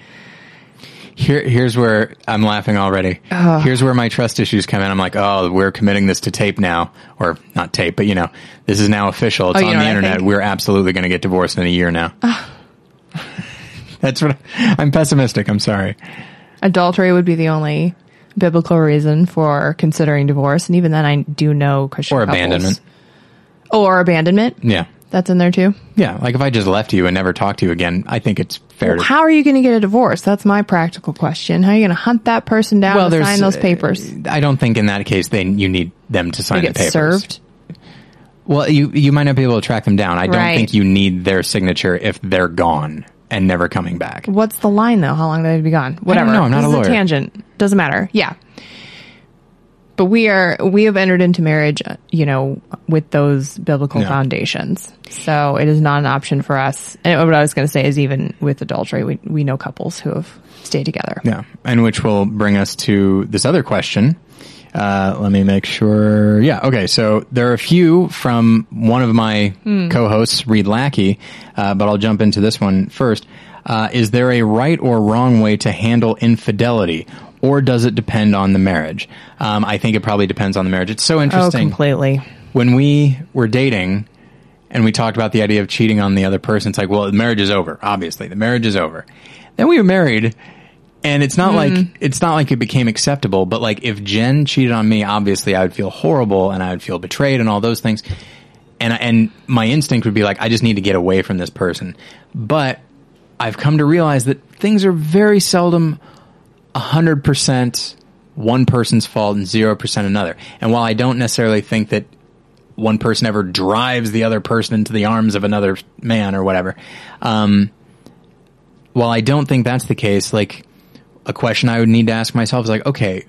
Here, here's where I'm laughing already. Here's where my trust issues come in. I'm like, oh, we're committing this to tape now, or not tape, but you know, this is now official. It's Oh, on the internet. We're absolutely going to get divorced in a year now. [LAUGHS] That's what I'm pessimistic. I'm sorry. Adultery would be the only biblical reason for considering divorce, and even then, I do know Christian Or couples. abandonment. or abandonment. Yeah. That's in there too. Yeah. Like if I just left you and never talked to you again, I think it's fair to. How are you going to get a divorce? That's my practical question. How are you going to hunt that person down Well, and sign those uh, papers? I don't think in that case then you need them to sign They the papers. served. Well, you you might not be able to track them down. I don't Right. think you need their signature if they're gone and never coming back. What's the line though? How long do they be gone? Whatever. know. I'm not this a lawyer. tangent. Doesn't matter. Yeah. But we are we have entered into marriage, you know, with those biblical foundations. So it is not an option for us. And what I was going to say is even with adultery, we we know couples who have stayed together. Yeah, and which will bring us to this other question. Uh, let me make sure. Yeah, okay. So there are a few from one of my co-hosts, Reed Lackey, uh, but I'll jump into this one first. Uh, is there a right or wrong way to handle infidelity, or does it depend on the marriage? Um, I think it probably depends on the marriage. It's so interesting. Oh, interesting completely. when we were dating and we talked about the idea of cheating on the other person, it's like, well, the marriage is over. Obviously, the marriage is over. Then we were married, and it's not like it's not like it became acceptable. But like, if Jen cheated on me, obviously, I would feel horrible and I would feel betrayed and all those things. And and my instinct would be like, I just need to get away from this person. But I've come to realize that things are very seldom hundred percent one person's fault and zero percent another. And while I don't necessarily think that one person ever drives the other person into the arms of another man or whatever, um, while I don't think that's the case, like a question I would need to ask myself is like, okay,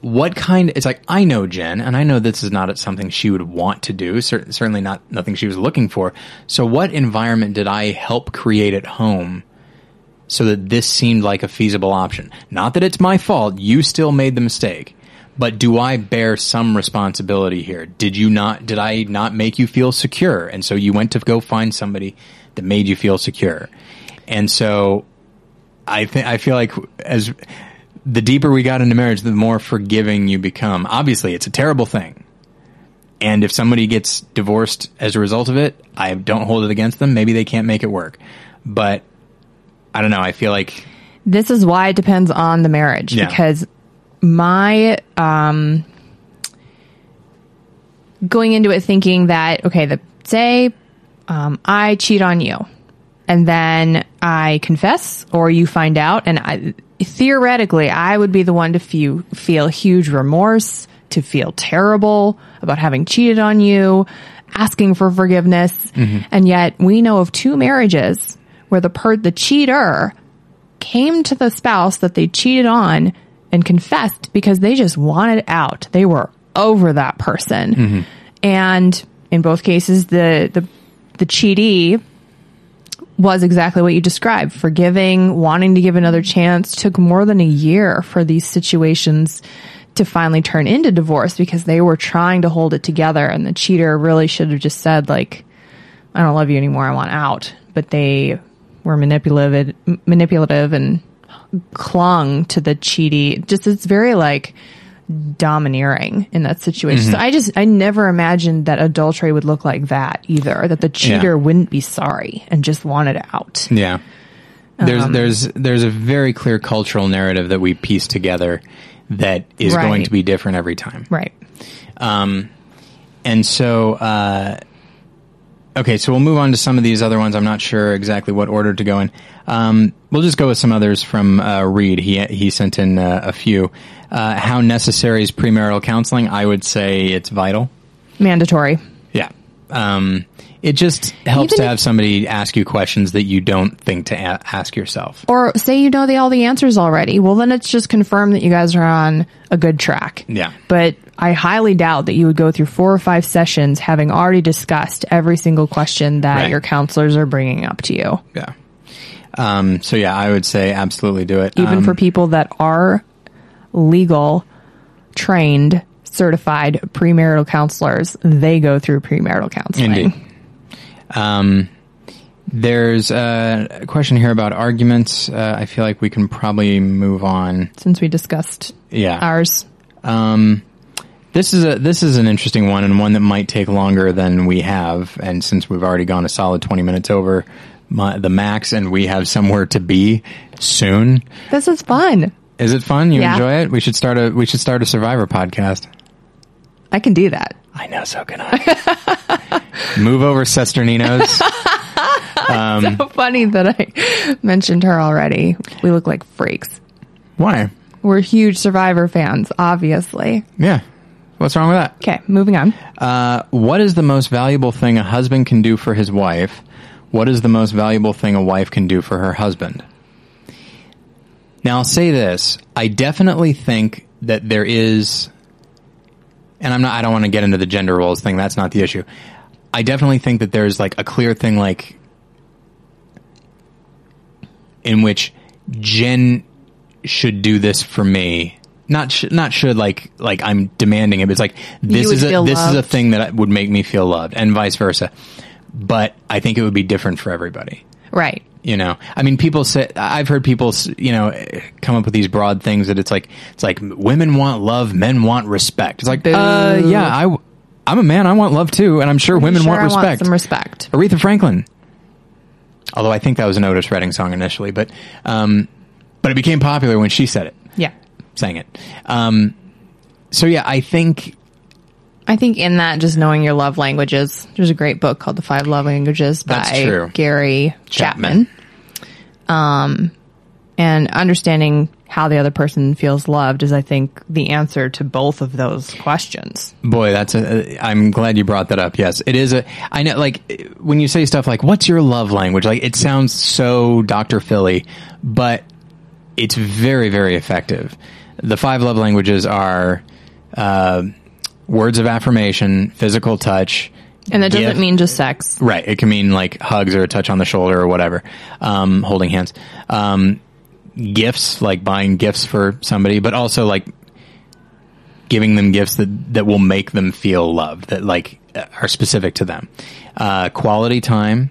what kind? It's like I know Jen, and I know this is not something she would want to do. Cer- certainly not nothing she was looking for. So, what environment did I help create at home so that this seemed like a feasible option? Not that it's my fault. You still made the mistake. But do I bear some responsibility here? Did you not, did I not make you feel secure? And so you went to go find somebody that made you feel secure. And so I think, I feel like as the deeper we got into marriage, the more forgiving you become. Obviously, it's a terrible thing. And if somebody gets divorced as a result of it, I don't hold it against them. Maybe they can't make it work. But I don't know. I feel like This is why it depends on the marriage Yeah. because my um going into it thinking that okay, the say um, I cheat on you and then I confess or you find out and I theoretically I would be the one to feel feel huge remorse, to feel terrible about having cheated on you, asking for forgiveness. Mm-hmm. And yet we know of two marriages where the per the cheater came to the spouse that they cheated on and confessed because they just wanted out. They were over that person. Mm-hmm. And in both cases, the, the, the cheatee was exactly what you described. Forgiving, wanting to give another chance took more than a year for these situations to finally turn into divorce because they were trying to hold it together and the cheater really should have just said like, I don't love you anymore. I want out. But they were manipulative, manipulative and clung to the cheaty. Just it's very like domineering in that situation. So I just I never imagined that adultery would look like that either. That the cheater wouldn't be sorry and just wanted out. Yeah. There's there's there's a very clear cultural narrative that we piece together that is Right. going to be different every time. Right. Um and so uh okay, so we'll move on to some of these other ones. I'm not sure exactly what order to go in. Um, we'll just go with some others from uh, Reed. He he sent in uh, a few. Uh, how necessary is premarital counseling? I would say it's vital. Mandatory. Yeah. Um, it just helps Even to have somebody ask you questions that you don't think to a- ask yourself. Or say you know the, all the answers already. Well, then it's just confirmed that you guys are on a good track. Yeah. But I highly doubt that you would go through four or five sessions having already discussed every single question that Right. your counselors are bringing up to you. Yeah. Um, so yeah, I would say absolutely do it. Even Um, for people that are legal, trained, certified premarital counselors, they go through premarital counseling. Indeed. Um, there's a question here about arguments. Uh, I feel like we can probably move on. Since we discussed Yeah. ours. Um, this is a this is an interesting one and one that might take longer than we have. And since we've already gone a solid twenty minutes over my, the max, and we have somewhere to be soon, This is fun. Is it fun? You Yeah. enjoy it? We should start a we should start a Survivor podcast. I can do that. I know, so can I. [LAUGHS] Move over, Cesterninos. [LAUGHS] so funny that I mentioned her already. We look like freaks. Why? We're huge Survivor fans, obviously. Yeah. What's wrong with that? Okay, moving on. Uh, what is the most valuable thing a husband can do for his wife? What is the most valuable thing a wife can do for her husband? Now, I'll say this. I definitely think that there is, and I'm not, I don't want to get into the gender roles thing. That's not the issue. I definitely think that there's like a clear thing, like, in which Jen should do this for me. Not sh- not should like like I'm demanding it. But it's like this is a this is a thing that would make me feel loved, and vice versa. But I think it would be different for everybody. Right. You know, I mean, people say I've heard people, you know, come up with these broad things that it's like it's like women want love, men want respect. It's like, uh, Boo. yeah, I, I'm a man, I want love too, and I'm sure women Sure, want I respect. some respect. Aretha Franklin. Although I think that was an Otis Redding song initially, but um, but it became popular when she said it, Yeah. sang it. Um, so yeah, I think I think in that, just knowing your love languages, there's a great book called The Five Love Languages by Gary Chapman. Chapman. And understanding how the other person feels loved is, I think, the answer to both of those questions. Boy, that's a. I'm glad you brought that up. Yes, it is a. I know, like when you say stuff like "What's your love language?" Like it sounds so Doctor Philly, but it's very, very effective. The five love languages are uh, words of affirmation, physical touch, And that doesn't gift- mean just sex. Right. It can mean like hugs or a touch on the shoulder or whatever. Um, holding hands. Um, gifts, like buying gifts for somebody, but also like giving them gifts that, that will make them feel loved, that like are specific to them. Uh, quality time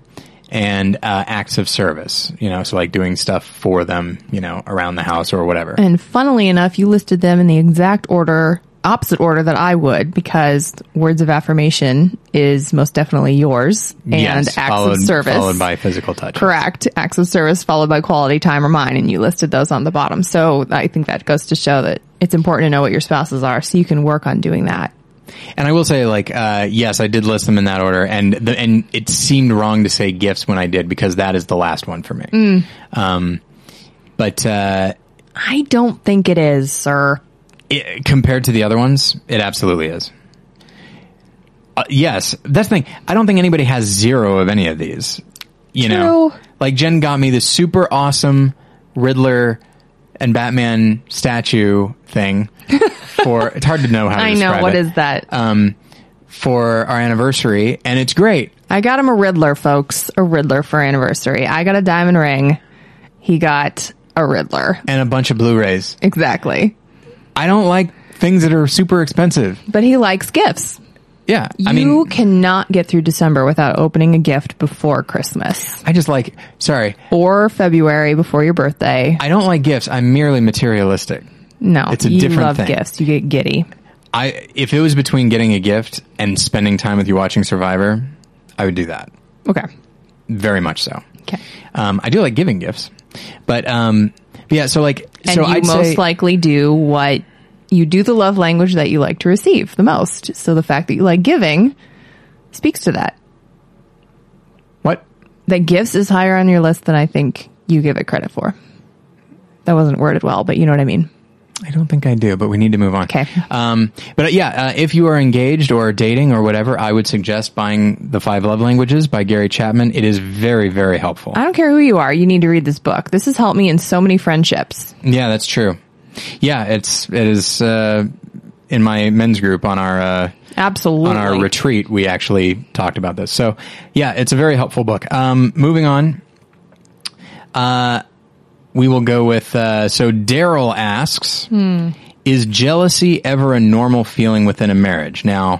and, uh, acts of service, you know, so like doing stuff for them, you know, around the house or whatever. And funnily enough, you listed them in the exact order, opposite order that I would, because words of affirmation is most definitely yours, and Yes, acts followed, of service. followed by physical touch. Correct. Acts of service followed by quality time are mine, and you listed those on the bottom. So I think that goes to show that it's important to know what your spouses are so you can work on doing that. And I will say, like, uh, yes, I did list them in that order, and the, and it seemed wrong to say gifts when I did because that is the last one for me. Mm. Um, but uh, I don't think it is, sir. It, compared to the other ones, it absolutely is. Uh, yes, that's the thing. I don't think anybody has zero of any of these. You know, True. like Jen got me the super awesome Riddler and Batman statue thing [LAUGHS] for. it's hard to know how. To I know. What it. is that? um, for our anniversary, and it's great. I got him a Riddler, folks. A Riddler for anniversary. I got a diamond ring. He got a Riddler. and a bunch of Blu-rays. Exactly. I don't like things that are super expensive. But he likes gifts. Yeah, I you mean, cannot get through December without opening a gift before Christmas I just like. Sorry, or February before your birthday. I don't like gifts. I'm merely materialistic. No, It's a different love thing. gifts. You get giddy. I if it was between getting a gift and spending time with you watching Survivor, I would do that. Okay. Very much so. Okay. Um, I do like giving gifts, but um, but yeah. So like, And so you I'd most say, likely do what you do the love language that you like to receive the most. So the fact that you like giving speaks to that. what? That gifts is higher on your list than I think you give it credit for. That wasn't worded well, but you know what I mean. I don't think I do, but we need to move on. Okay. Um, but uh, yeah, uh, if you are engaged or dating or whatever, I would suggest buying The Five Love Languages by Gary Chapman. It is very, very helpful. I don't care who you are. You need to read this book. This has helped me in so many friendships. Yeah, that's true. Yeah, it's it is uh, in my men's group on our uh, Absolutely. on our retreat. We actually talked about this. So yeah, it's a very helpful book. Um, moving on, uh, we will go with uh, so Daryl asks, "Is jealousy ever a normal feeling within a marriage?" Now,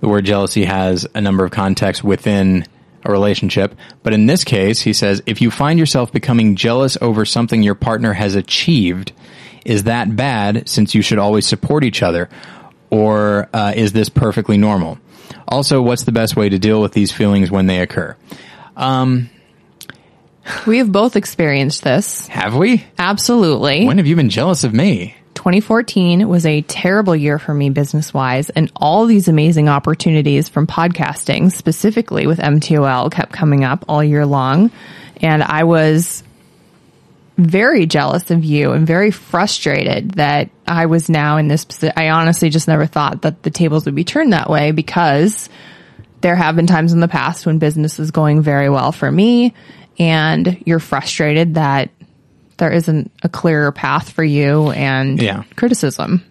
the word jealousy has a number of contexts within a relationship, but in this case, he says, if you find yourself becoming jealous over something your partner has achieved, is that bad since you should always support each other? Or uh, is this perfectly normal? Also, what's the best way to deal with these feelings when they occur? we have both experienced this. Have we? Absolutely. When have you been jealous of me? 2014 was a terrible year for me business wise, and all these amazing opportunities from podcasting, specifically with MTOL, kept coming up all year long. And I was very jealous of you and very frustrated that I was now in this position. I honestly just never thought that the tables would be turned that way because there have been times in the past when business is going very well for me and you're frustrated that there isn't a clearer path for you and Yeah. criticism.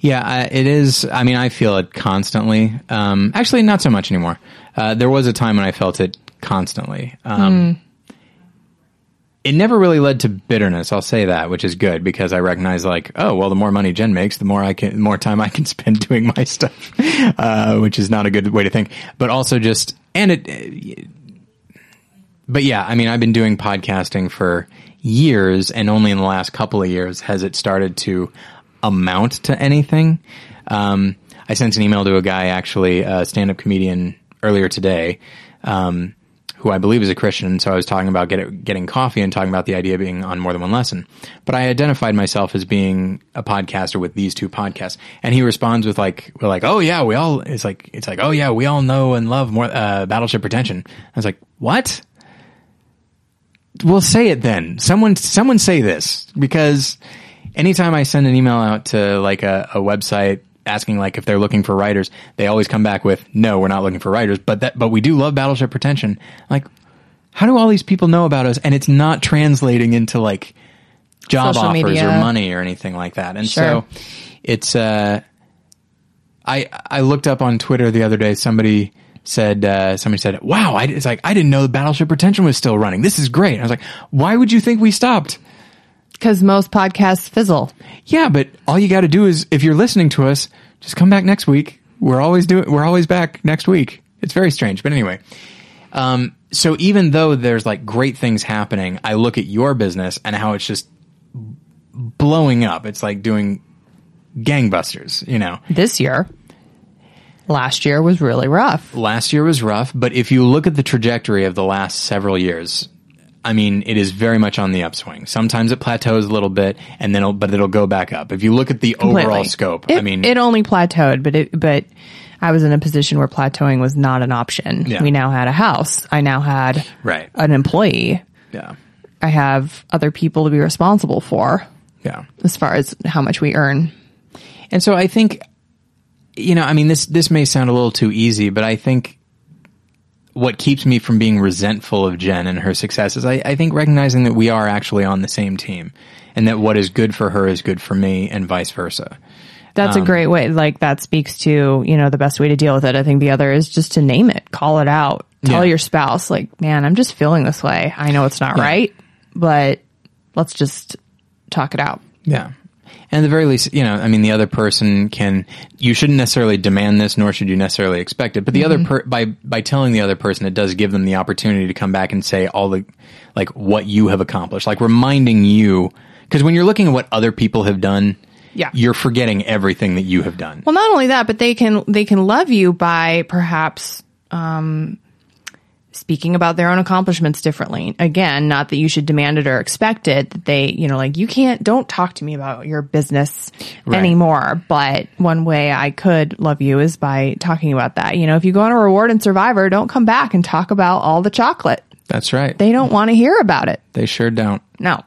Yeah, it is. I mean, I feel it constantly. Um, actually, not so much anymore. Uh, there was a time when I felt it constantly. Um, It never really led to bitterness. I'll say that, which is good because I recognize, like, oh, well, the more money Jen makes, the more I can, the more time I can [LAUGHS] spend doing my stuff, uh, which is not a good way to think. But also just, and it, but yeah, I mean, I've been doing podcasting for years, and only in the last couple of years has it started to amount to anything. Um, I sent an email to a guy, actually, a stand-up comedian, earlier today, um, who I believe is a Christian. So I was talking about get, getting coffee and talking about the idea of being on more than one lesson. But I identified myself as being a podcaster with these two podcasts, and he responds with like, "We're like, oh yeah, we all." It's like it's like, oh yeah, we all know and love more uh, Battleship Pretension. I was like, what? Well say it then someone someone say this because anytime i send an email out to like a, a website asking like if they're looking for writers they always come back with no we're not looking for writers but that but we do love battleship pretension like how do all these people know about us and it's not translating into like job Social offers media. or money or anything like that and Sure. so it's uh I I looked up on Twitter the other day. Somebody said uh, somebody said, "Wow!" I, it's like I didn't know the Battleship Pretension was still running. This is great. I was like, "Why would you think we stopped?" Because most podcasts fizzle. Yeah, but all you got to do is if you're listening to us, just come back next week. We're always doing. We're always back next week. It's very strange, but anyway. Um, so even though there's like great things happening, I look at your business and how it's just blowing up. It's like doing gangbusters. You know. This year, last year was really rough. last year was rough, but if you look at the trajectory of the last several years, I mean, it is very much on the upswing. Sometimes it plateaus a little bit, and then, it'll, but it'll go back up. If you look at the overall scope, It, I mean, it only plateaued, but it, but I was in a position where plateauing was not an option. Yeah. We now had a house. I now had right, an employee. yeah, I have other people to be responsible for yeah. as far as how much we earn. And so I think, you know, I mean, this this may sound a little too easy, but I think what keeps me from being resentful of Jen and her success is I, I think recognizing that we are actually on the same team, and that what is good for her is good for me, and vice versa. That's Um, a great way. Like that speaks to, you know, the best way to deal with it. I think the other is just to name it, call it out, tell Yeah. your spouse, like, man, I'm just feeling this way. I know it's not right, but let's just talk it out. Yeah. And at the very least, you know, I mean, the other person can, you shouldn't necessarily demand this, nor should you necessarily expect it. But the other, per, by, by telling the other person, it does give them the opportunity to come back and say all the, like, what you have accomplished. Like, reminding you, because when you're looking at what other people have done, Yeah. you're forgetting everything that you have done. Well, not only that, but they can they can love you by perhaps um, speaking about their own accomplishments differently. Again, not that you should demand it or expect it. That they, you know, like you can't don't talk to me about your business Right. anymore. But one way I could love you is by talking about that. You know, if you go on a reward and Survivor, don't come back and talk about all the chocolate. That's right. They don't want to hear about it. They sure don't. No.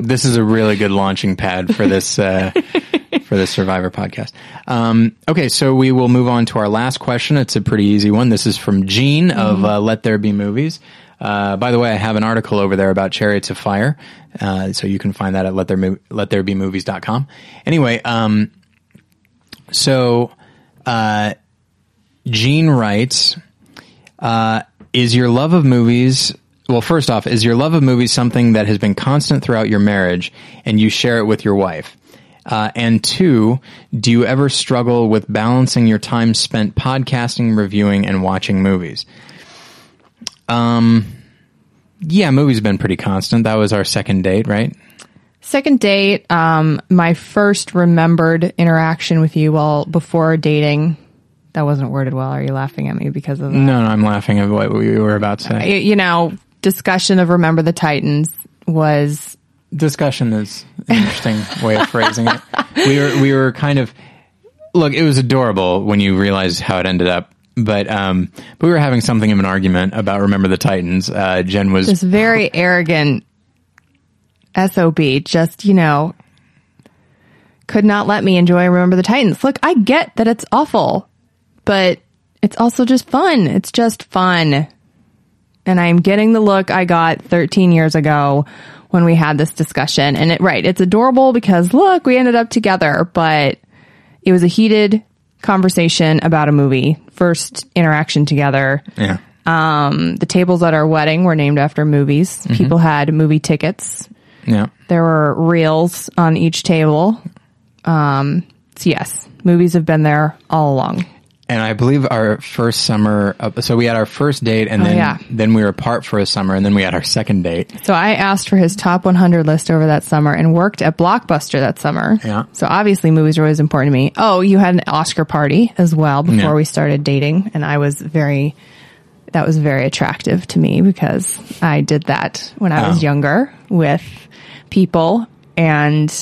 this is a really good launching pad for this uh, [LAUGHS] for the Survivor podcast. Um, okay, so we will move on to our last question. It's a pretty easy one. This is from Gene of uh, Let There Be Movies. Uh, by the way, I have an article over there about Chariots of Fire, uh, so you can find that at let there Mo- let there be movies.com. Anyway, um, so uh, Gene writes, uh, "Is your love of movies?" Well, first off, is your love of movies something that has been constant throughout your marriage, and you share it with your wife? Uh, and two, do you ever struggle with balancing your time spent podcasting, reviewing, and watching movies? Um, yeah, movies have been pretty constant. That was our second date, right? Second date, um, my first remembered interaction with you while before dating. That wasn't worded well. Are you laughing at me because of that? No, no, I'm laughing at what we were about to say. You, you know, discussion of Remember the Titans was Discussion is an interesting way of phrasing it. We were we were kind of look. It was adorable when you realized how it ended up. But um, but we were having something of an argument about Remember the Titans. Uh, Jen was this very arrogant SOB, just, you know, could not let me enjoy Remember the Titans. Look, I get that it's awful, but it's also just fun. It's just fun. And I'm getting the look I got 13 years ago when we had this discussion. And it, right, it's adorable because look, we ended up together, but it was a heated conversation about a movie. First interaction together. yeah. Um, the tables at our wedding were named after movies. People had movie tickets. Yeah. There were reels on each table. Um, so yes, movies have been there all along. And I believe our first summer, uh, so we had our first date, and then Oh, yeah. then we were apart for a summer, and then we had our second date. So I asked for his top 100 list over that summer and worked at Blockbuster that summer. Yeah. So obviously movies are always important to me. Oh, you had an Oscar party as well before Yeah. we started dating. And I was very, that was very attractive to me because I did that when I was Oh. younger with people and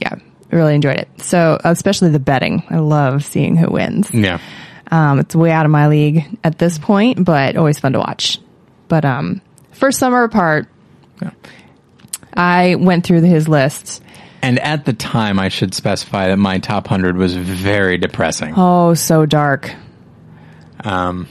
yeah, really enjoyed it. So especially the betting. I love seeing who wins. Yeah. Um, it's way out of my league at this point, but always fun to watch. But um, first summer apart, Yeah. I went through his list. And at the time, I should specify that my top hundred was very depressing. Oh, so dark. Um,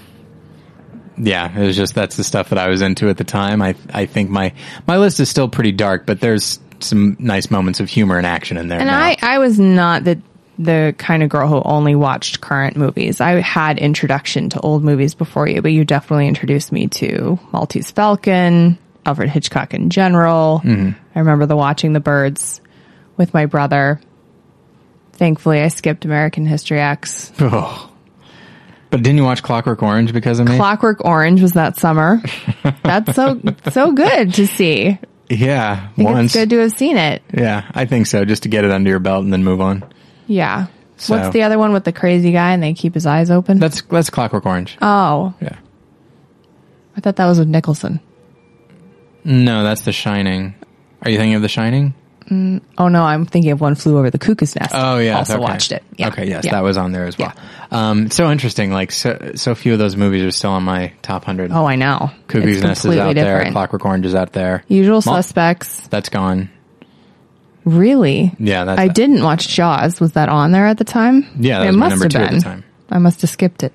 yeah, it was just that's the stuff that I was into at the time. I I think my my list is still pretty dark, but there's some nice moments of humor and action in there. And now. I, I was not the the kind of girl who only watched current movies. I had introduction to old movies before you, but you definitely introduced me to Maltese Falcon, Alfred Hitchcock in general. Mm-hmm. I remember the Watching the Birds with my brother. Thankfully, I skipped American History X. Oh. But didn't you watch Clockwork Orange because of me? Clockwork Orange was that summer. [LAUGHS] That's so so good to see. yeah, I think once. It's good to have seen it. Yeah, I think so. Just to get it under your belt and then move on. Yeah. So- What's the other one with the crazy guy and they keep his eyes open? That's that's Clockwork Orange. oh, yeah. I thought that was with Nicholson. No, that's The Shining. Are you thinking of The Shining? Oh no, I'm thinking of One Flew Over the Cuckoo's Nest. Oh yeah, also okay. watched it. Yeah. Okay, yes, Yeah. that was on there as well. Um, so interesting. Like so, so few of those movies are still on my top hundred. Oh, I know. Cuckoo's It's Nest is completely out there. different. Clockwork Orange is out there. Usual Suspects. That's gone. Really? Yeah, that's I didn't watch Jaws. Was that on there at the time? Yeah, that it must have been. the time. I must have skipped it.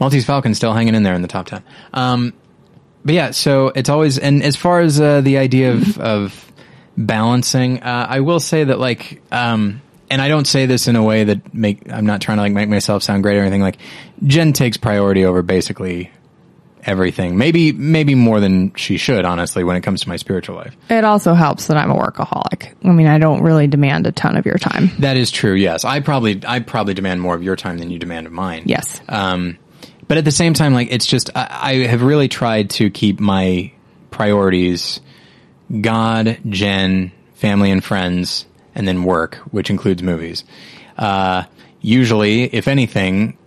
Maltese Falcon still hanging in there in the top ten. Um, but yeah, so it's always and as far as uh, the idea of of balancing, uh, I will say that like, um, and I don't say this in a way that make I'm not trying to like make myself sound great or anything. Like, Jen takes priority over basically everything. Maybe maybe more than she should, honestly, when it comes to my spiritual life. It also helps that I'm a workaholic. I mean, I don't really demand a ton of your time. That is true. Yes, I probably I probably demand more of your time than you demand of mine. Yes. Um, but at the same time, like it's just I, I have really tried to keep my priorities God, Jen, family and friends, and then work, which includes movies. Uh, usually, if anything,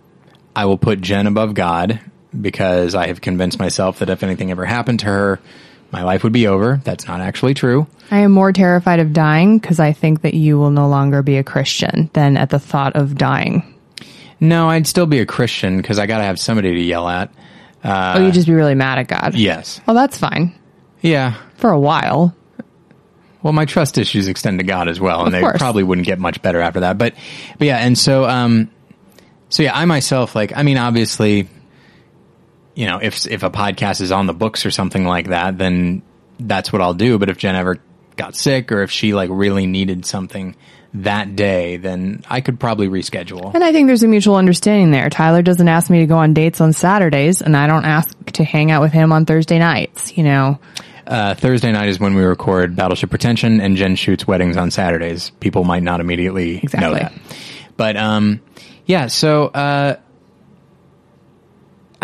I will put Jen above God because I have convinced myself that if anything ever happened to her, my life would be over. That's not actually true. I am more terrified of dying because I think that you will no longer be a Christian than at the thought of dying. No, I'd still be a Christian because I got to have somebody to yell at. oh, you'd just be really mad at God. Yes. Well, that's fine Yeah. for a while. well, my trust issues extend to God as well, and Of they course. probably wouldn't get much better after that. But, but yeah, and so, um, so yeah, I myself, like, I mean, obviously, you know, if if a podcast is on the books or something like that, then that's what I'll do. But if Jen ever got sick, or if she like really needed something that day, then I could probably reschedule. And I think there's a mutual understanding there. Tyler doesn't ask me to go on dates on Saturdays, and I don't ask to hang out with him on Thursday nights. You know, Uh, Thursday night is when we record Battleship Pretension, and Jen shoots weddings on Saturdays. People might not immediately know Exactly. that, but um, yeah. So uh,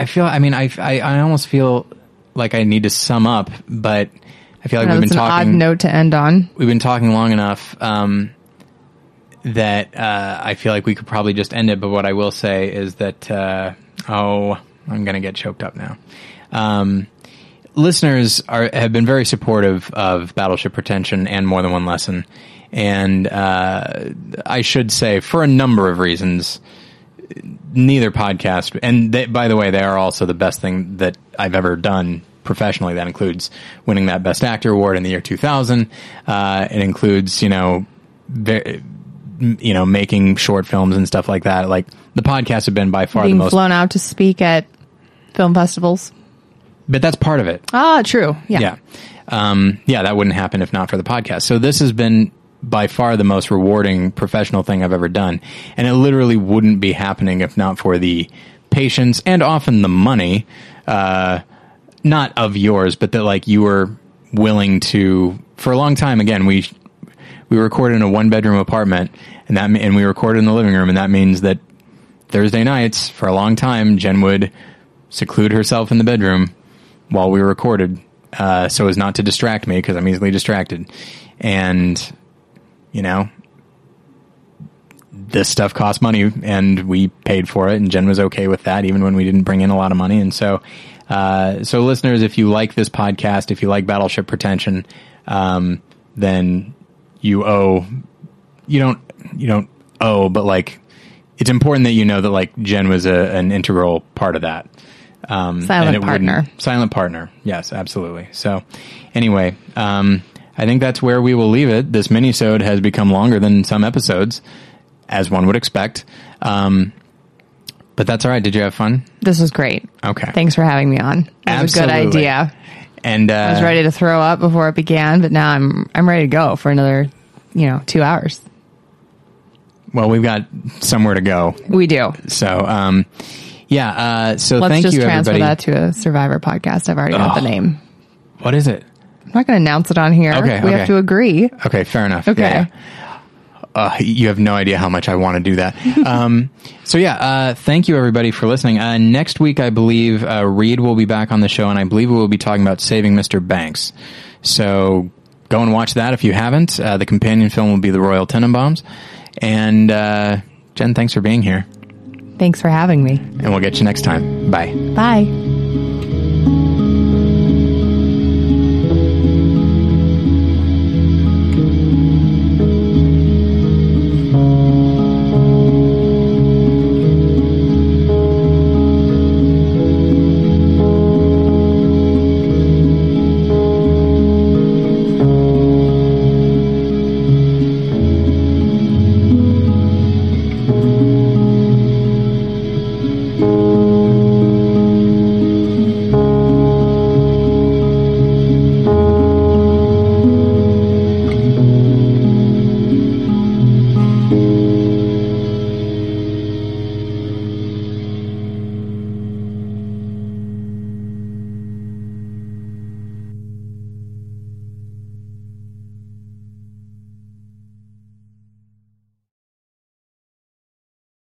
I feel. I mean, I, I I almost feel like I need to sum up, but I feel like know we've been an odd talking. note to end on. We've been talking long enough. Um, that uh, I feel like we could probably just end it. But what I will say is that uh, oh, I'm going to get choked up now. Um, listeners are have been very supportive of Battleship Pretension and More Than One Lesson, and uh, I should say for a number of reasons. Neither podcast, and they, by the way, they are also the best thing that I've ever done professionally. That includes winning that Best Actor award in the year 2000. Uh, it includes, you know, ve- you know, making short films and stuff like that. Like the podcasts have been by far Being the most, flown out to speak at film festivals. but that's part of it. Ah, true. Yeah. Yeah. Um, yeah, that wouldn't happen if not for the podcast. So this has been by far the most rewarding professional thing I've ever done. And it literally wouldn't be happening if not for the patience and often the money, uh, not of yours, but that like you were willing to, for a long time, again, we, we recorded in a one bedroom apartment and that, and we recorded in the living room. And that means that Thursday nights for a long time, Jen would seclude herself in the bedroom while we recorded, uh, so as not to distract me because I'm easily distracted. And, you know, this stuff cost money and we paid for it and Jen was okay with that even when we didn't bring in a lot of money. And so, uh, so listeners, if you like this podcast, if you like Battleship Pretension, um, then you owe, you don't, you don't owe, but like, it's important that you know that like Jen was a, an integral part of that. Um, Silent partner. Silent partner. Yes, absolutely. So anyway, um, I think that's where we will leave it. This mini-sode has become longer than some episodes, as one would expect. Um, but that's all right. Did you have fun? This was great. Okay. Thanks for having me on. That was a good idea. And uh, I was ready to throw up before it began, but now I'm I'm ready to go for another, you know, two hours. well, we've got somewhere to go. We do. So, um, yeah. Uh, so Let's thank just you, transfer everybody. that to a Survivor podcast. I've already got the Oh. name. What is it? I'm not going to announce it on here. Okay, we okay. have to agree. Okay, fair enough. Okay. Yeah, yeah. Uh, you have no idea how much I want to do that. [LAUGHS] um, so yeah, uh, thank you everybody for listening. Uh, next week, I believe uh, Reed will be back on the show, and I believe we will be talking about saving Mr. Banks. So go and watch that if you haven't. Uh, the companion film will be the Royal Tenenbaums. And uh, Jen, thanks for being here, Thanks for having me. and we'll get you next time. Bye. Bye.